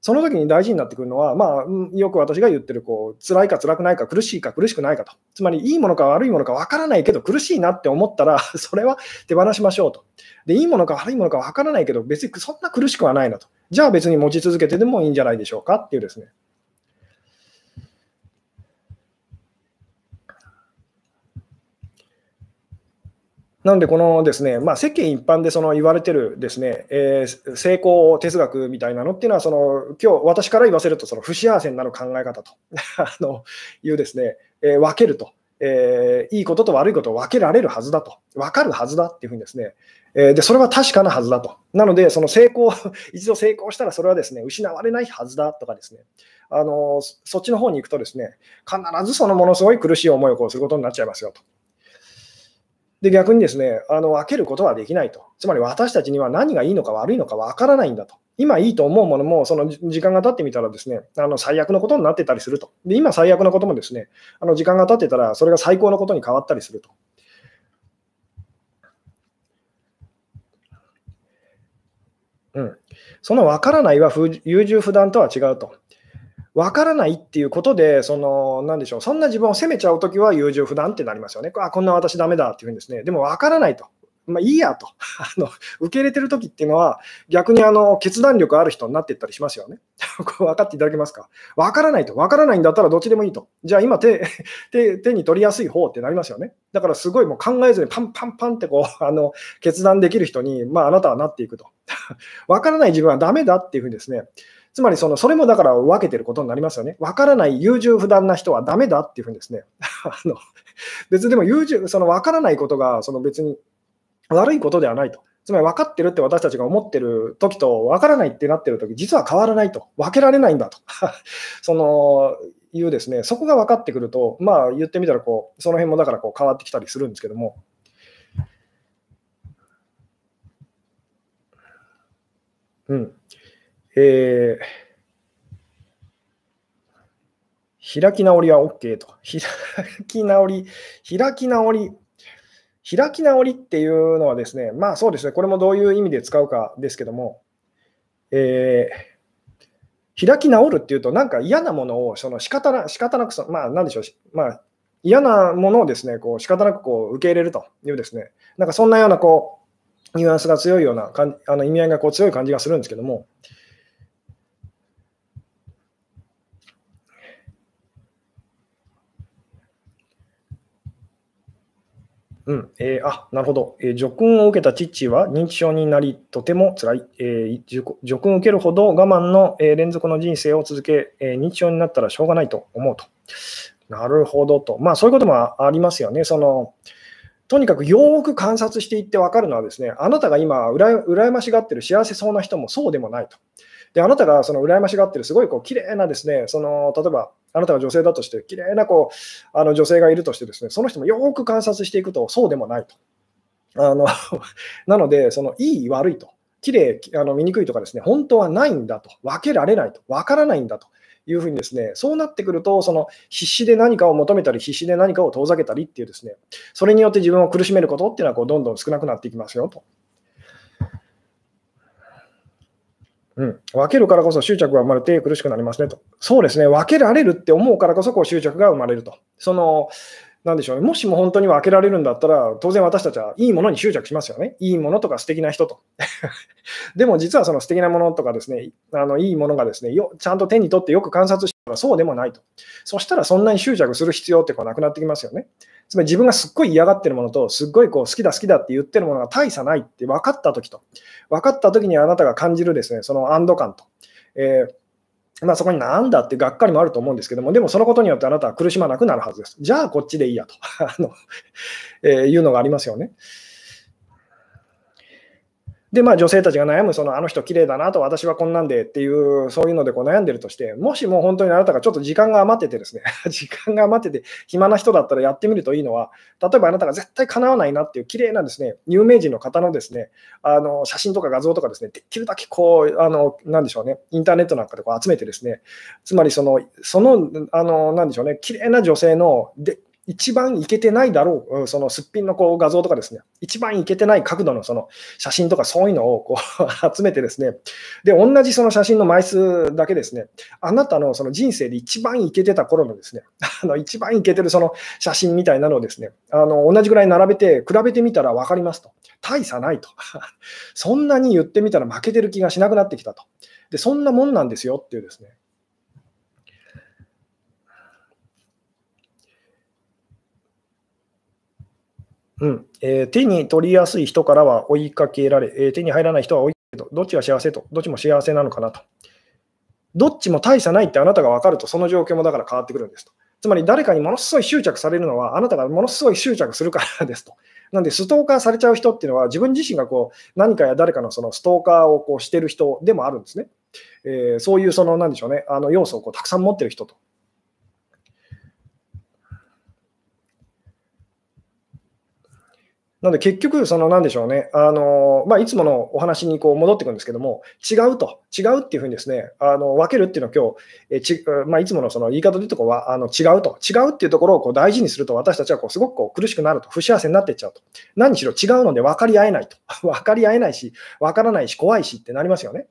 その時に大事になってくるのは、まあ、よく私が言ってる、こう、辛いか辛くないか、苦しいか苦しくないかと。つまり、いいものか悪いものか分からないけど、苦しいなって思ったら、それは手放しましょうと。で、いいものか悪いものか分からないけど、別にそんな苦しくはないなと。じゃあ別に持ち続けてでもいいんじゃないでしょうかっていうですね。なので、このですね、まあ、世間一般でその言われてるですね、えー、成功哲学みたいなのっていうのは、その今日私から言わせると、その不幸せになる考え方と あのいうですね、えー、分けると、えー、いいことと悪いことを分けられるはずだと、分かるはずだっていうふうにですね、え、でそれは確かなはずだと。なので、その成功、一度成功したらそれはですね、失われないはずだとかですね、あのそっちの方に行くとですね、必ずそのものすごい苦しい思いをこうすることになっちゃいますよと。で、逆にですね、あの分けることはできないと。つまり私たちには何がいいのか悪いのか分からないんだと。今いいと思うものも、その時間が経ってみたらですね、あの最悪のことになってたりすると。で、今最悪のこともですね、あの時間が経ってたら、それが最高のことに変わったりすると。うん、その分からないは優柔不断とは違うと。分からないっていうことで、その、なんでしょう、そんな自分を責めちゃうときは優柔不断ってなりますよね。あ、こんな私ダメだっていうんですね。でも分からないと。まあいいやと。あの受け入れてるときっていうのは、逆にあの決断力ある人になっていったりしますよね。これ分かっていただけますか？分からないと。分からないんだったらどっちでもいいと。じゃあ今手手、手に取りやすい方ってなりますよね。だからすごいもう考えずにパンパンパンってこう あの決断できる人に、まあ、あなたはなっていくと。分からない自分はダメだっていうふうにですね、つまりその、それもだから分けてることになりますよね。分からない優柔不断な人はダメだっていうふうにですね、あの別でも優柔、その分からないことがその別に悪いことではないと。つまり分かってるって私たちが思ってる時と分からないってなってる時実は変わらないと。分けられないんだと。そのいうですね、そこが分かってくると、まあ言ってみたらこう、その辺もだからこう変わってきたりするんですけども。うん。えー、開き直りは OK と。開き直り、開き直り、開き直りっていうのはですね、まあそうですね、これもどういう意味で使うかですけども、えー、開き直るっていうと、なんか嫌なものをその仕方な仕方なくそ、まあなんでしょう、まあ、嫌なものをですね、こう仕方なくこう受け入れるというですね、なんかそんなようなこうニュアンスが強いようなかんあの意味合いがこう強い感じがするんですけども、うん、えー、あ、なるほど、えー、叙勲を受けた父は認知症になり、とてもつらい。えー、叙勲を受けるほど我慢の、えー、連続の人生を続け、え、認知症になったらしょうがないと思うと。なるほどと。まあ、そういうこともありますよね。そのとにかくよく観察していって分かるのはですね、あなたが今、うら羨ましがってる幸せそうな人もそうでもないと。で、あなたがその羨ましがってるすごいこう綺麗なですね、その例えばあなたが女性だとして、綺麗なこうあの女性がいるとしてですね、その人もよく観察していくと、そうでもないと。あの なので、そのいい、悪いと、綺麗あの醜いとかですね、本当はないんだと、分けられないと、分からないんだというふうにですね、そうなってくると、その必死で何かを求めたり、必死で何かを遠ざけたりっていうですね、それによって自分を苦しめることっていうのはこうどんどん少なくなっていきますよと。うん、分けるからこそ執着が生まれて苦しくなりますねと。そうですね、分けられるって思うからこそこう執着が生まれると。そのなんでしょうね、もしも本当に分けられるんだったら、当然私たちはいいものに執着しますよね。いいものとか素敵な人と。でも実はその素敵なものとかですね、あのいいものがですねよ、ちゃんと手に取ってよく観察したらそうでもないと。そしたらそんなに執着する必要ってこうなくなってきますよね。つまり自分がすっごい嫌がってるものと、すっごいこう好きだ好きだって言ってるものが大差ないって分かったときと、分かったときにあなたが感じるですね、その安堵感と、えー、まあ、そこになんだってがっかりもあると思うんですけども、でもそのことによってあなたは苦しまなくなるはずです。じゃあこっちでいいやと あの、えー、いうのがありますよね。で、まあ、女性たちが悩む、そのあの人綺麗だなと、私はこんなんでっていう、そういうのでこう悩んでるとして、もしも本当にあなたがちょっと時間が余っててですね、時間が余ってて、暇な人だったらやってみるといいのは、例えばあなたが絶対叶わないなっていう綺麗なですね、有名人の方のですね、あの写真とか画像とかですね、できるだけこう、あの、なんでしょうね、インターネットなんかでこう集めてですね、つまりその、その、あの、なんでしょうね、綺麗な女性の、で、一番いけてないだろう、そのすっぴんのこう画像とかですね、一番いけてない角度のその写真とかそういうのをこう 集めてですね、で、同じその写真の枚数だけですね、あなたのその人生で一番いけてた頃のですね、あの一番いけてるその写真みたいなのをですね、あの同じぐらい並べて比べてみたら分かりますと。大差ないと。そんなに言ってみたら負けてる気がしなくなってきたと。で、そんなもんなんですよっていうですね、うんえー、手に取りやすい人からは追いかけられ、えー、手に入らない人は追いかけると、どっちが幸せと、どっちも幸せなのかなと。どっちも大差ないってあなたが分かると、その状況もだから変わってくるんですと。つまり誰かにものすごい執着されるのは、あなたがものすごい執着するからですと。なんで、ストーカーされちゃう人っていうのは、自分自身がこう何かや誰かのそのストーカーをこうしてる人でもあるんですね。えー、そういうその、なんでしょうね、あの要素をこうたくさん持ってる人と。なので結局、そのなんでしょうね、あのまあ、いつものお話にこう戻ってくるんですけども、違うと、違うっていうふうにですね、あの分けるっていうのを今日、えちまあ、いつものその言い方で言うとこはあの違うと、違うっていうところをこう大事にすると、私たちはこうすごくこう苦しくなると、不幸せになっていっちゃうと。何しろ違うので分かり合えないと。分かり合えないし、分からないし、怖いしってなりますよね。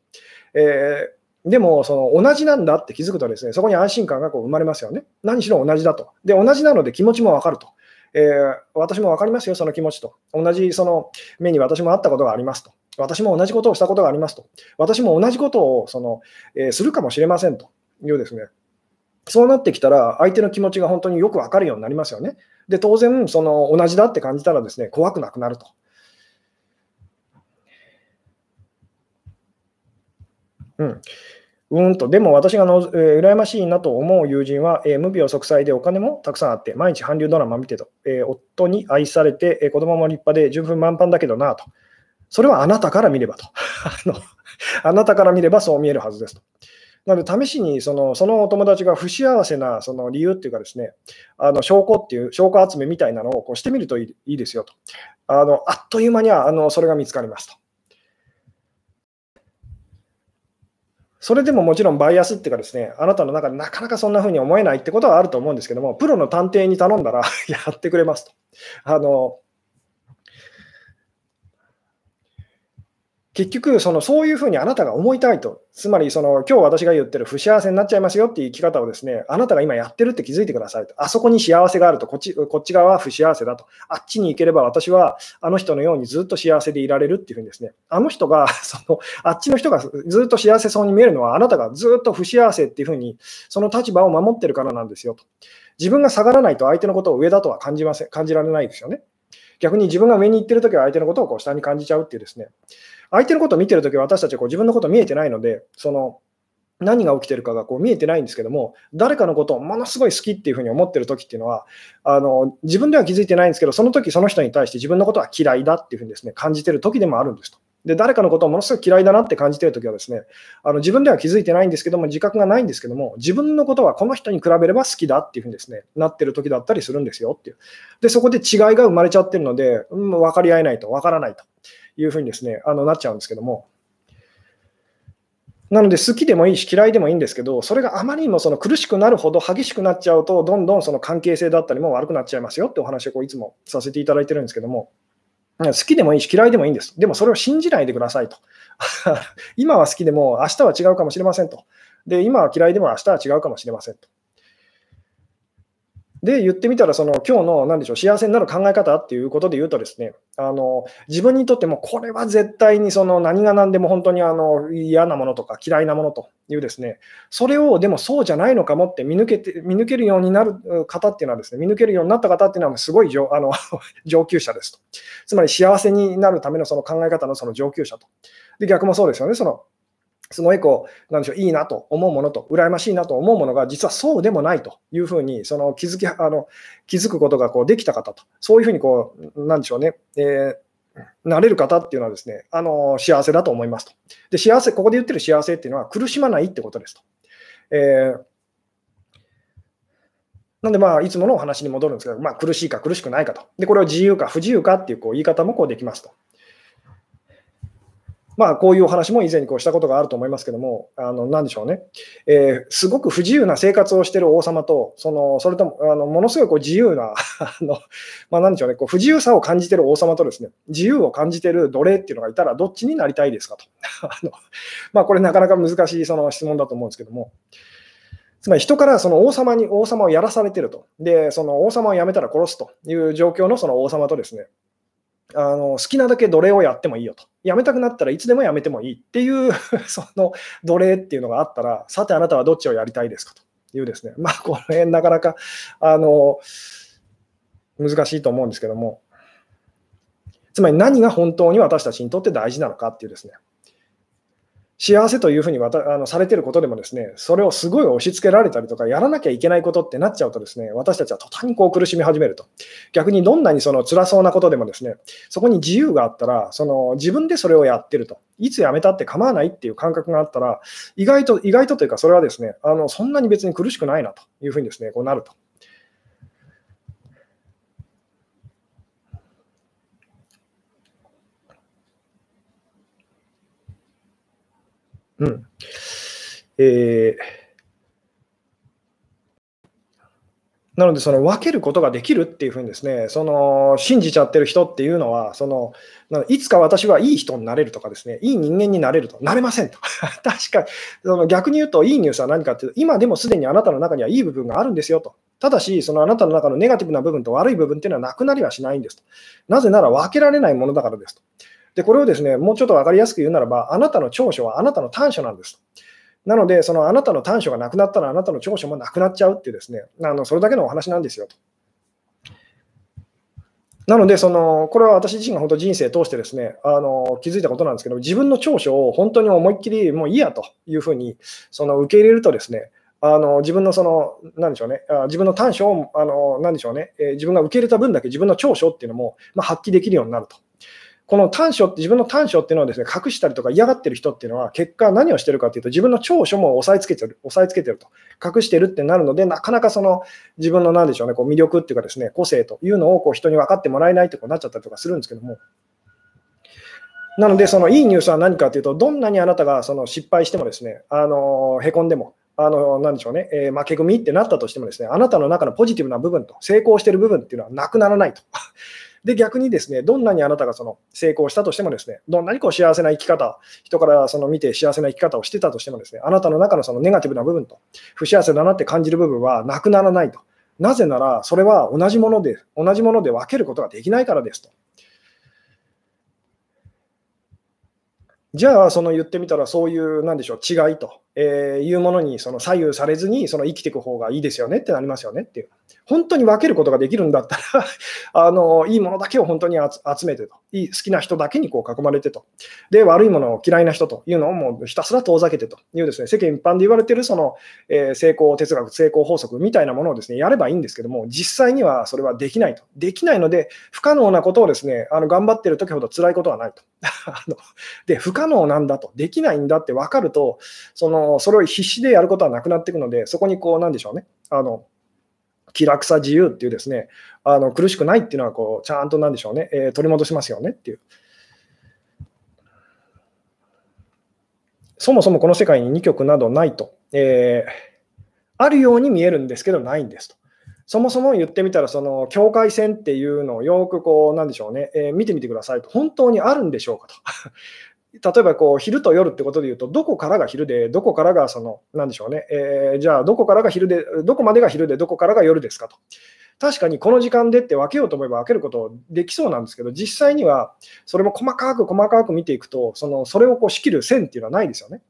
えー、でも、その同じなんだって気づくとですね、そこに安心感がこう生まれますよね。何しろ同じだと。で、同じなので気持ちも分かると。えー、私も分かりますよ、その気持ちと。同じその目に私もあったことがありますと。私も同じことをしたことがありますと。私も同じことをその、えー、するかもしれませんというですね。そうなってきたら、相手の気持ちが本当によく分かるようになりますよね。で、当然、その同じだって感じたらですね、怖くなくなると。うん。うんと、でも私がの、えー、羨ましいなと思う友人は、えー、無病息災でお金もたくさんあって、毎日韓流ドラマ見てと、えー、夫に愛されて、えー、子供も立派で十分満帆だけどなと。それはあなたから見ればと あの。あなたから見ればそう見えるはずですと。なので、試しにそのそのお友達が不幸せなその理由っていうかですね、あの証拠っていう、証拠集めみたいなのをこうしてみるといいいいですよと。あのあっという間にはあのそれが見つかりますと。それでももちろんバイアスっていうかですね、あなたの中でなかなかそんな風に思えないってことはあると思うんですけども、プロの探偵に頼んだら やってくれますと。あの結局その、そういうふうにあなたが思いたいと、つまりその今日私が言ってる不幸せになっちゃいますよっていう生き方をですね、あなたが今やってるって気づいてくださいと、あそこに幸せがあると。こっち、こっち側は不幸せだと、あっちに行ければ私はあの人のようにずっと幸せでいられるっていうふうにですね、あの人が その、あっちの人がずっと幸せそうに見えるのは、あなたがずっと不幸せっていうふうに、その立場を守ってるからなんですよと。自分が下がらないと相手のことを上だとは感じません感じられないですよね。逆に自分が上に行ってるときは相手のことをこう下に感じちゃうっていうですね、相手のことを見てるとき私たちはこう自分のこと見えてないので、その何が起きてるかがこう見えてないんですけども、誰かのことをものすごい好きっていうふうに思ってるときっていうのはあの、自分では気づいてないんですけど、その時その人に対して自分のことは嫌いだっていうふうにです、ね、感じてるときでもあるんですと。で誰かのことをものすごい嫌いだなって感じてるときはですねあの自分では気づいてないんですけども自覚がないんですけども自分のことはこの人に比べれば好きだっていうふうにですねなってる時だったりするんですよっていうでそこで違いが生まれちゃってるので、うん、分かり合えないと分からないというふうにですね、あのなっちゃうんですけども。なので好きでもいいし嫌いでもいいんですけど、それがあまりにもその苦しくなるほど激しくなっちゃうと、どんどんその関係性だったりも悪くなっちゃいますよってお話をこういつもさせていただいてるんですけども、好きでもいいし嫌いでもいいんです。でもそれを信じないでくださいと。今は好きでも明日は違うかもしれませんと。で、今は嫌いでも明日は違うかもしれませんと。で、言ってみたら、その今日の何でしょう幸せになる考え方っていうことで言うとですね、あの自分にとってもこれは絶対にその何が何でも本当にあの嫌なものとか嫌いなものというですね、それをでもそうじゃないのかもって見抜けて見抜けるようになる方っていうのはですね、見抜けるようになった方っていうのはすごい上あの 上級者ですと。つまり幸せになるためのその考え方のその上級者と。で、逆もそうですよね。そのすごいこう、なんでしょう、いいなと思うものと、羨ましいなと思うものが、実はそうでもないというふうに、その気づき、あの気づくことがこうできた方と、そういうふうにこう、なんでしょうね、えー、なれる方っていうのはですね、あの幸せだと思いますと。で、幸せ、ここで言ってる幸せっていうのは苦しまないってことですと。えーなんで、まあ、いつものお話に戻るんですけど、まあ、苦しいか苦しくないかと。で、これを自由か不自由かっていうこう言い方もこうできますと。まあ、こういうお話も以前にこうしたことがあると思いますけども、あのなんでしょうね、えー、すごく不自由な生活をしている王様と、そのそれともあのものすごいこう自由な あの、まあ、なんでしょうね、こう不自由さを感じている王様とですね、自由を感じている奴隷っていうのがいたら、どっちになりたいですかと。あのまあ、これ、なかなか難しいその質問だと思うんですけども。つまり人からその王様に王様をやらされてると。で、その王様を辞めたら殺すという状況のその王様とですね、あの好きなだけ奴隷をやってもいいよと。辞めたくなったらいつでも辞めてもいいっていう その奴隷っていうのがあったら、さてあなたはどっちをやりたいですかというですね、まあ、この辺なかなかあの難しいと思うんですけども。つまり何が本当に私たちにとって大事なのかっていうですね、幸せというふうにわたあのされていることでもですね、それをすごい押し付けられたりとか、やらなきゃいけないことってなっちゃうとですね、私たちは途端にこう苦しみ始めると。逆にどんなにその辛そうなことでもですね、そこに自由があったら、その自分でそれをやってると。いつやめたって構わないっていう感覚があったら、意外と、意外とというか、それはですね、あのそんなに別に苦しくないなというふうにですね、こうなると。うん。えーなので、その分けることができるっていうふうにですね、その信じちゃってる人っていうのは、そのいつか私はいい人になれるとかですね、いい人間になれると、なれませんと。確かに、その逆に言うと、いいニュースは何かっていうと、今でもすでにあなたの中にはいい部分があるんですよと。ただし、そのあなたの中のネガティブな部分と悪い部分っていうのはなくなりはしないんですと。なぜなら分けられないものだからですと。で、これをですね、もうちょっと分かりやすく言うならば、あなたの長所はあなたの短所なんです。なので、そのあなたの短所がなくなったら、あなたの長所もなくなっちゃうっていうですね、あのそれだけのお話なんですよと。なので、そのこれは私自身が本当人生通してですねあの気づいたことなんですけど、自分の長所を本当に思いっきりもういいやというふうにその受け入れるとですね、あの自分のその、なんでしょうね、自分の短所を、あのなんでしょうね、え、自分が受け入れた分だけ自分の長所っていうのも、まあ、発揮できるようになると。この短所って、自分の短所っていうのはですね、隠したりとか嫌がってる人っていうのは、結果何をしてるかっていうと、自分の長所も押さえつけてる、押さえつけてると。隠してるってなるので、なかなかその自分の何でしょうね、こう魅力っていうかですね、個性というのをこう人に分かってもらえないってこうなっちゃったりとかするんですけども。なので、そのいいニュースは何かというと、どんなにあなたがその失敗してもですね、あのへこんでも、あのなんでしょうね、えー、負け組ってなったとしてもですね、あなたの中のポジティブな部分と成功してる部分っていうのはなくならないと。で、逆にですね、どんなにあなたがその成功したとしてもですね、どんなにこう幸せな生き方、人からその見て幸せな生き方をしてたとしてもですね、あなたの中のそのネガティブな部分と、不幸せだなって感じる部分はなくならないと。なぜなら、それは同じもので、同じもので分けることができないからですと。じゃあ、その言ってみたら、そういう、なんでしょう、違いと、えいうものにその左右されずに、その生きていく方がいいですよねってなりますよねっていう。本当に分けることができるんだったら あの、いいものだけを本当に集めてと、いい好きな人だけにこう囲まれてと、で、悪いものを嫌いな人というのをもうひたすら遠ざけてというですね、世間一般で言われているその、えー、成功哲学、成功法則みたいなものをですね、やればいいんですけども、実際にはそれはできないと。できないので、不可能なことをですね、あの頑張ってる時ほど辛いことはないと。あので、不可能なんだと、できないんだって分かると、そのそれを必死でやることはなくなっていくので、そこにこう、なんでしょうね。あの気楽さ自由っていうですね、あの苦しくないっていうのはこう、ちゃんとなんでしょうね、えー、取り戻しますよねっていう。そもそもこの世界に2極などないと、えー、あるように見えるんですけど、ないんですと。そもそも言ってみたら、その境界線っていうのをよくこう、なんでしょうね、えー、見てみてくださいと、本当にあるんでしょうかと。例えばこう昼と夜ってことで言うと、どこからが昼で、どこからがその、なんでしょうね、えー、じゃあどこからが昼で、どこまでが昼で、どこからが夜ですかと。確かにこの時間でって分けようと思えば分けることできそうなんですけど、実際にはそれも細かく細かく見ていくと、そのそれをこう仕切る線っていうのはないですよね。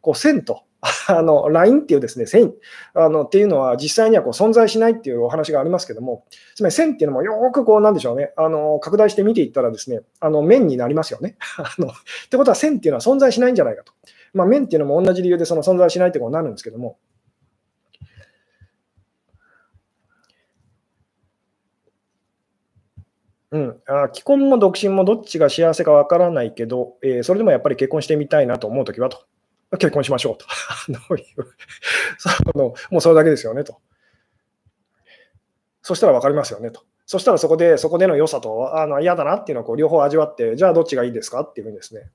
こう線と あの LINE っていうですね線あのっていうのは実際にはこう存在しないっていうお話がありますけども、つまり線っていうのもよくこうなんでしょうね、あの拡大して見ていったらですね、あの面になりますよね。あのってことは線っていうのは存在しないんじゃないかと。まあ、面っていうのも同じ理由でその存在しないってことになるんですけども。うん、あ既婚も独身もどっちが幸せかわからないけど、えー、それでもやっぱり結婚してみたいなと思うときはと。結婚しましょうと。そのもうそれだけですよねと。そしたら分かりますよねと。そしたらそこで、そこでの良さとあの嫌だなっていうのをこう両方味わって、じゃあどっちがいいですかっていうふうにですね。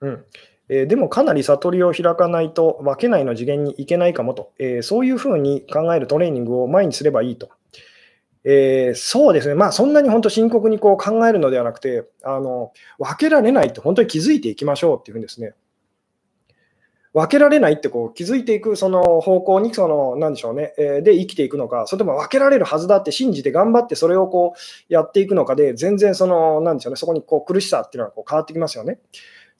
うんえー、でもかなり悟りを開かないと分けないの次元に行けないかもと、えー、そういうふうに考えるトレーニングを前にすればいいと。えー、そうですね、まあ、そんなに本当深刻にこう考えるのではなくてあの、分けられないって本当に気づいていきましょうっていうふうにですね、分けられないってこう気づいていくその方向にその、なんでしょうね、えー、で生きていくのか、それとも分けられるはずだって信じて頑張ってそれをこうやっていくのかで、全然その、なんでしょうね、そこにこう苦しさっていうのはこう変わってきますよね。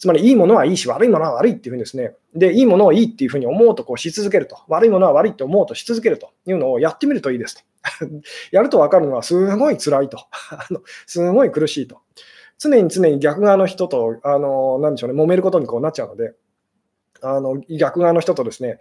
つまり、いいものはいいし、悪いものは悪いっていうふうにですね、で、いいものをいいっていうふうに思うとこうし続けると、悪いものは悪いって思うとし続けるというのをやってみるといいですと。やると分かるのは、すごい辛いと。あのすごい苦しいと。常に常に逆側の人と、あの、なんでしょうね、揉めることにこうなっちゃうので、あの逆側の人とですね、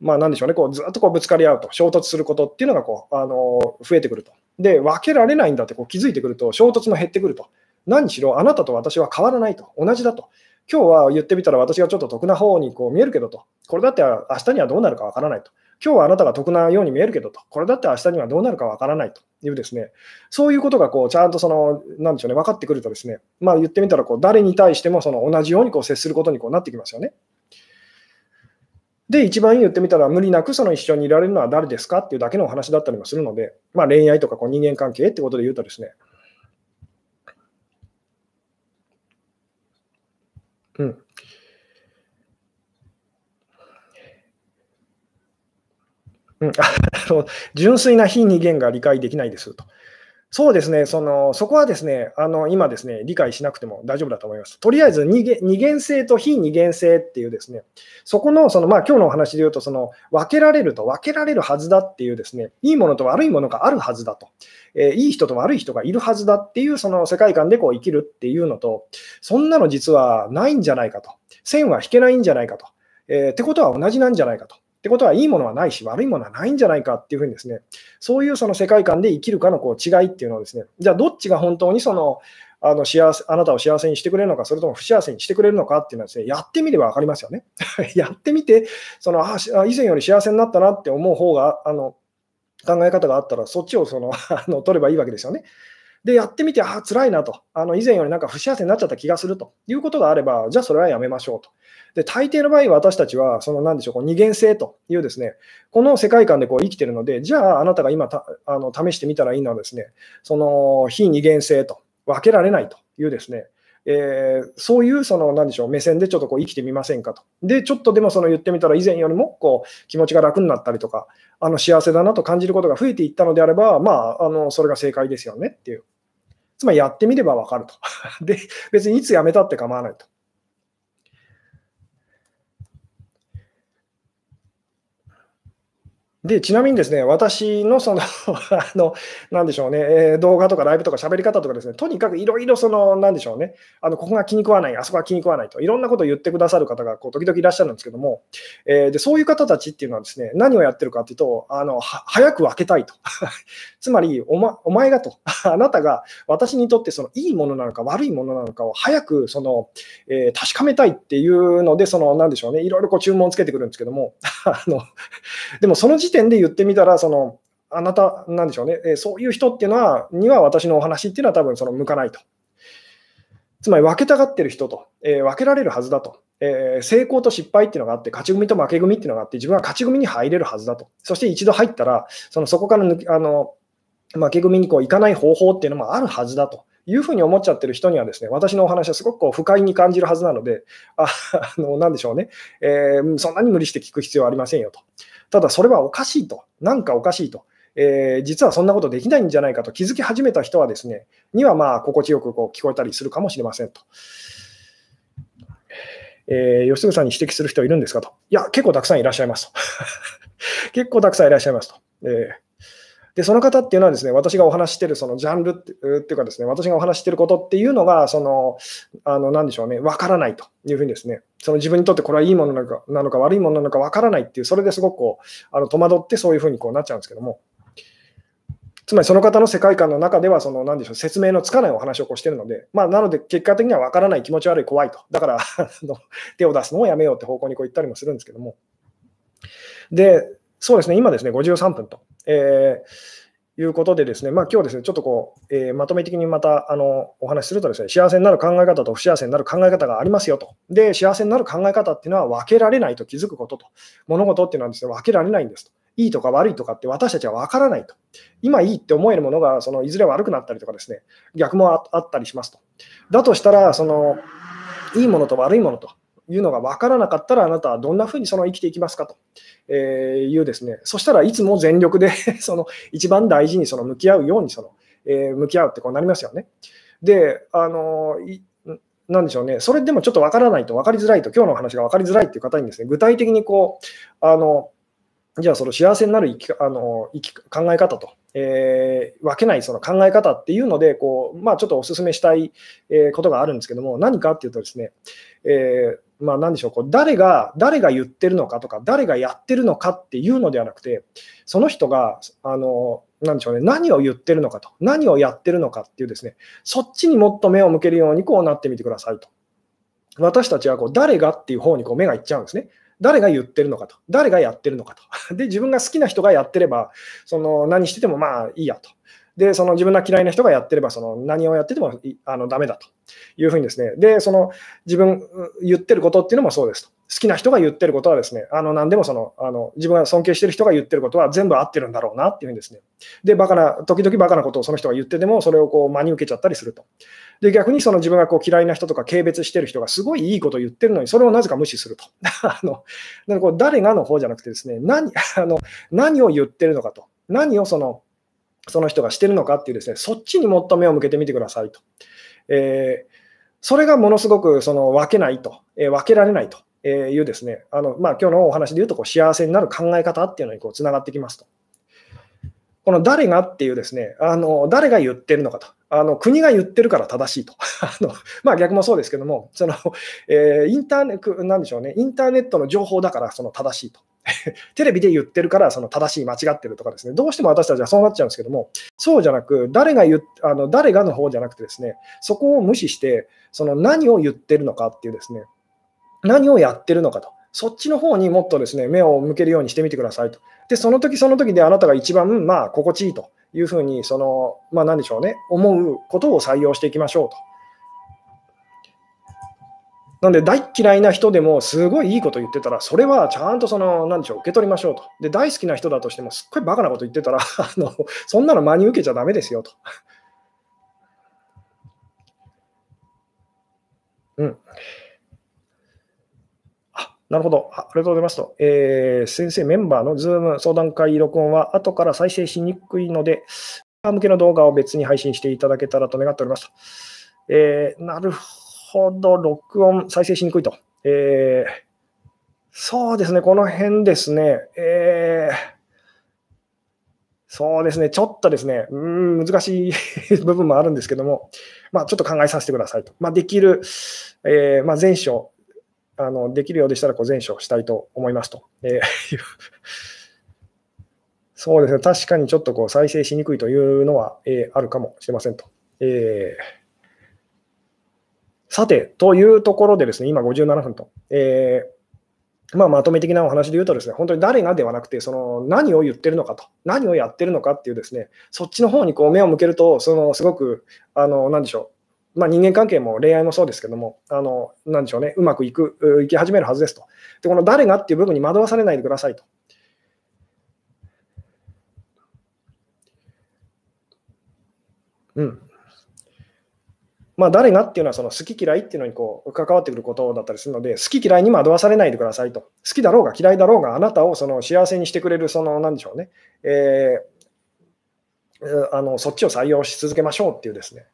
まあ、なんでしょうね、こうずっとこうぶつかり合うと、衝突することっていうのがこうあの増えてくると。で、分けられないんだってこう気づいてくると、衝突も減ってくると。何しろ、あなたと私は変わらないと、同じだと。今日は言ってみたら私がちょっと得な方にこう見えるけどと、これだって明日にはどうなるかわからないと。今日はあなたが得なように見えるけどと、これだって明日にはどうなるかわからないと。いうですね、そういうことがこうちゃんとその、なんでしょうね、分かってくるとですね、まあ言ってみたらこう誰に対してもその同じようにこう接することにこうなってきますよね。で、一番言ってみたら、無理なくその一緒にいられるのは誰ですかっていうだけのお話だったりもするので、まあ、恋愛とかこう人間関係ってことで言うとですね、うん。うん、純粋な非二元が理解できないですと。そうですね、そのそこはですね、あの今ですね、理解しなくても大丈夫だと思います。とりあえず二元二元性と非二元性っていうですね、そこの、そのまあ今日のお話で言うと、その分けられると分けられるはずだっていうですね、いいものと悪いものがあるはずだと、えー、いい人と悪い人がいるはずだっていうその世界観でこう生きるっていうのと、そんなの実はないんじゃないかと、線は引けないんじゃないかと、えー、ってことは同じなんじゃないかと。ってことは、いいものはないし、悪いものはないんじゃないかっていうふうにですね、そういうその世界観で生きるかのこう違いっていうのをですね、じゃあどっちが本当にその、あの幸せあなたを幸せにしてくれるのか、それとも不幸せにしてくれるのかっていうのはですね、やってみれば分かりますよね。やってみて、そのあ以前より幸せになったなって思う方が、あの考え方があったら、そっちをその あの取ればいいわけですよね。で、やってみて、ああ、辛いなと、あの以前よりなんか不幸せになっちゃった気がするということがあれば、じゃあそれはやめましょうと。で、大抵の場合、私たちは、その、なんでしょう、こう二元性というですね、この世界観でこう生きてるので、じゃあ、あなたが今たあの試してみたらいいのはですね、その非二元性と分けられないというですね、えー、そういうその、なんでしょう、目線でちょっとこう生きてみませんかと。で、ちょっとでもその言ってみたら、以前よりもこう気持ちが楽になったりとか、あの幸せだなと感じることが増えていったのであれば、まあ、あのそれが正解ですよねっていう。つまりやってみればわかると。で、別にいつ辞めたって構わないと。で、ちなみにですね、私のその あの、なんでしょうね、えー、動画とかライブとか喋り方とかですね、とにかくいろいろその、なんでしょうね、あの、ここが気に食わない、あそこが気に食わないと、いろんなことを言ってくださる方がこう時々いらっしゃるんですけども、えー、で、そういう方たちっていうのはですね、何をやってるかというと、あの、早く分けたいと。つまりお、ま、お前がと、あなたが私にとってそのいいものなのか悪いものなのかを早くその、えー、確かめたいっていうので、その、なんでしょうね、いろいろこう注文をつけてくるんですけども、あの、でもその時時点で言ってみたら、そのあなた、なんでしょうね、えそういう人っていうのは、には私のお話っていうのは多分その向かないと。つまり分けたがってる人と、えー、分けられるはずだと、えー、成功と失敗っていうのがあって、勝ち組と負け組っていうのがあって、自分は勝ち組に入れるはずだと。そして一度入ったら、そのそこから抜あの負け組にこう行かない方法っていうのもあるはずだと。いうふうに思っちゃってる人にはですね、私のお話はすごくこう不快に感じるはずなので、ああの、なんでしょうね、えー、そんなに無理して聞く必要はありませんよと。ただそれはおかしいと、なんかおかしいと。えー、実はそんなことできないんじゃないかと気づき始めた人はですね、にはまあ心地よくこう聞こえたりするかもしれませんと。えー、吉純さんに指摘する人いるんですかと。いや、結構たくさんいらっしゃいますと。結構たくさんいらっしゃいますと。えーで、その方っていうのはですね、私がお話してるそのジャンルっていうかですね、私がお話してることっていうのが、その、あの、なんでしょうね、わからないというふうにですね、その自分にとってこれはいいものなのかなのか悪いものなのかわからないっていう、それですごくこう、あの戸惑ってそういうふうにこうなっちゃうんですけども、つまりその方の世界観の中では、その、なんでしょう、説明のつかないお話をこうしてるので、まあ、なので結果的にはわからない、気持ち悪い、怖いと。だから手を出すのをやめようって方向にこう言ったりもするんですけども。で、そうですね、今ですね、53分と。えー、いうことでですね、まあ、今日ですね、ちょっとこう、えー、まとめ的にまたあのお話しするとですね、幸せになる考え方と不幸せになる考え方がありますよと。で、幸せになる考え方っていうのは分けられないと気づくことと。物事っていうのはですね、分けられないんですと。いいとか悪いとかって私たちは分からないと。今いいって思えるものがそのいずれ悪くなったりとかですね、逆もあったりしますと。だとしたら、そのいいものと悪いものというのが分からなかったら、あなたはどんなふうにその生きていきますかと、いうですね、そしたらいつも全力で その一番大事にその向き合うようにその、え向き合うってこうなりますよね。で、あのなんでしょうね、それでもちょっと分からないと、分かりづらいと、今日の話が分かりづらいっていう方にですね、具体的にこう、あのじゃあその幸せになる生きあの生き考え方と、えー、分けないその考え方っていうので、こうまあ、ちょっとお勧めしたい、えことがあるんですけども、何かっていうとですね、えー、まあ、何でしょうこう誰が、誰が言ってるのかとか、誰がやってるのかっていうのではなくて、その人が、あの何でしょうね、何を言ってるのかと、何をやってるのかっていうですね、そっちにもっと目を向けるようにこうなってみてくださいと。私たちはこう誰がっていう方にこう目がいっちゃうんですね。誰が言ってるのかと、誰がやってるのかと。で、自分が好きな人がやってれば、その何しててもまあいいやと。で、その自分が嫌いな人がやってれば、その何をやっててもあのダメだというふうにですね、で、その自分言ってることっていうのもそうですと。好きな人が言ってることはですね、あの何でもそのあの自分が尊敬してる人が言ってることは全部合ってるんだろうなっていうふうにですね、で、バカな、時々バカなことをその人が言ってても、それをこう真に受けちゃったりすると。で、逆にその自分がこう嫌いな人とか軽蔑してる人がすごいいいことを言ってるのに、それをなぜか無視すると。あのなんかこう誰がの方じゃなくてですね、何あの何を言ってるのかと。何をそのその人がしてるのかっていうですね、そっちにもっと目を向けてみてくださいと。えー、それがものすごくその分けないと、えー、分けられないというですね、あのまあ、今日のお話で言うとこう幸せになる考え方っていうのにこうつながってきますと。この誰がっていうですね、あの誰が言ってるのかと。あの国が言ってるから正しいと。あのまあ、逆もそうですけども、そのえ、インターネット、なんでしょうね、インターネットの情報だからその正しいと。テレビで言ってるからその正しい、間違ってるとかですね、どうしても私たちはそうなっちゃうんですけども、そうじゃなく、誰が言あの誰がの方じゃなくてですね、そこを無視して、その何を言ってるのかっていうですね、何をやってるのかと。そっちの方にもっとですね、目を向けるようにしてみてくださいと。で、その時その時であなたが一番、まあ、心地いいというふうに、その、まあ、何でしょうね、思うことを採用していきましょうと。なんで、大嫌いな人でもすごいいいこと言ってたら、それはちゃんとその、なんでしょう、受け取りましょうと。で、大好きな人だとしても、すっごいバカなこと言ってたら、あのそんなの真に受けちゃだめですよと。うん。あ、なるほど。あありがとうございますと。えー、先生、メンバーのズーム相談会録音は後から再生しにくいので、向けの動画を別に配信していただけたらと願っておりますと。えー、なるほど。ほど録音、再生しにくいと。えー、そうですね、この辺ですね、えー、そうですね、ちょっとですね、うん難しい 部分もあるんですけども、まあ、ちょっと考えさせてくださいと。まあ、できる、えー、まあ、前書あの、できるようでしたらこう前書したいと思いますと。えー そうですね、確かにちょっとこう再生しにくいというのは、えー、あるかもしれませんと。えーさて、というところでですね、今57分と。えーまあ、まとめ的なお話で言うとですね、本当に誰がではなくて、その何を言ってるのかと、何をやってるのかっていうですね、そっちの方にこう目を向けると、そのすごく、あの、なんでしょう、まあ、人間関係も恋愛もそうですけども、あの、なんでしょうね、うまくいく、いき始めるはずですと。で、この誰がっていう部分に惑わされないでくださいと。うん。まあ、誰がっていうのはその好き嫌いっていうのにこう関わってくることだったりするので、好き嫌いに惑わされないでくださいと。好きだろうが嫌いだろうがあなたをその幸せにしてくれる、その、なんでしょうね、えー、あのそっちを採用し続けましょうっていうですね、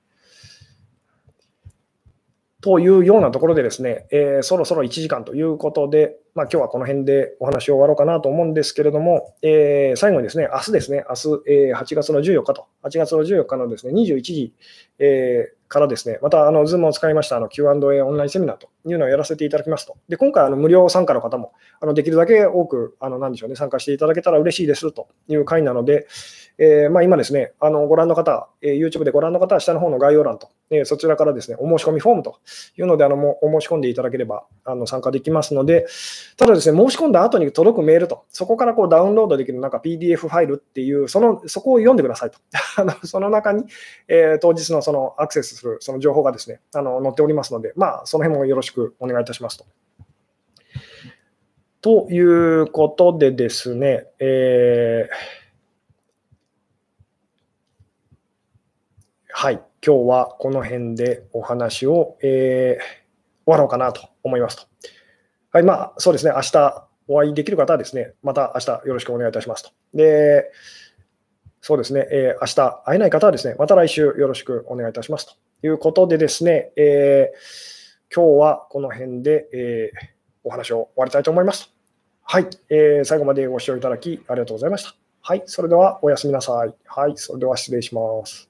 というようなところでですね、えー、そろそろ1時間ということで、まあ、今日はこの辺でお話を終わろうかなと思うんですけれども、えー、最後にですね、明日ですね、明日、えー、8月の14日と、8月の14日のですね、21時、えー、からですね、また、あの、Zoom を使いましたあの Q&A オンラインセミナーというのをやらせていただきますと。で、今回、あの、無料参加の方も、あの、できるだけ多く、あの、なんでしょうね、参加していただけたら嬉しいですという回なので、えー、まあ、今ですね、あの、ご覧の方、えー、YouTube でご覧の方は下の方の概要欄と、えー、そちらからですね、お申し込みフォームというので、あの、もお申し込んでいただければ、あの、参加できますので、ただですね、申し込んだ後に届くメールと、そこからこうダウンロードできるなんか PDF ファイルっていう、その、そこを読んでくださいと。あのその中に、えー、当日のそのアクセスするその情報がですね、あの載っておりますので、まあ、その辺もよろしくお願いいたしますと。ということでですね、えー、はい、今日はこの辺でお話を、えー、終わろうかなと思いますと。はい、まあ、そうですね、明日お会いできる方はですね、また明日よろしくお願いいたしますと。で、そうですね、えー、明日会えない方はですね、また来週よろしくお願いいたしますということでですね、えー今日はこの辺で、えー、お話を終わりたいと思います。はい、えー、最後までご視聴いただきありがとうございました。はい、それではおやすみなさい。はい、それでは失礼します。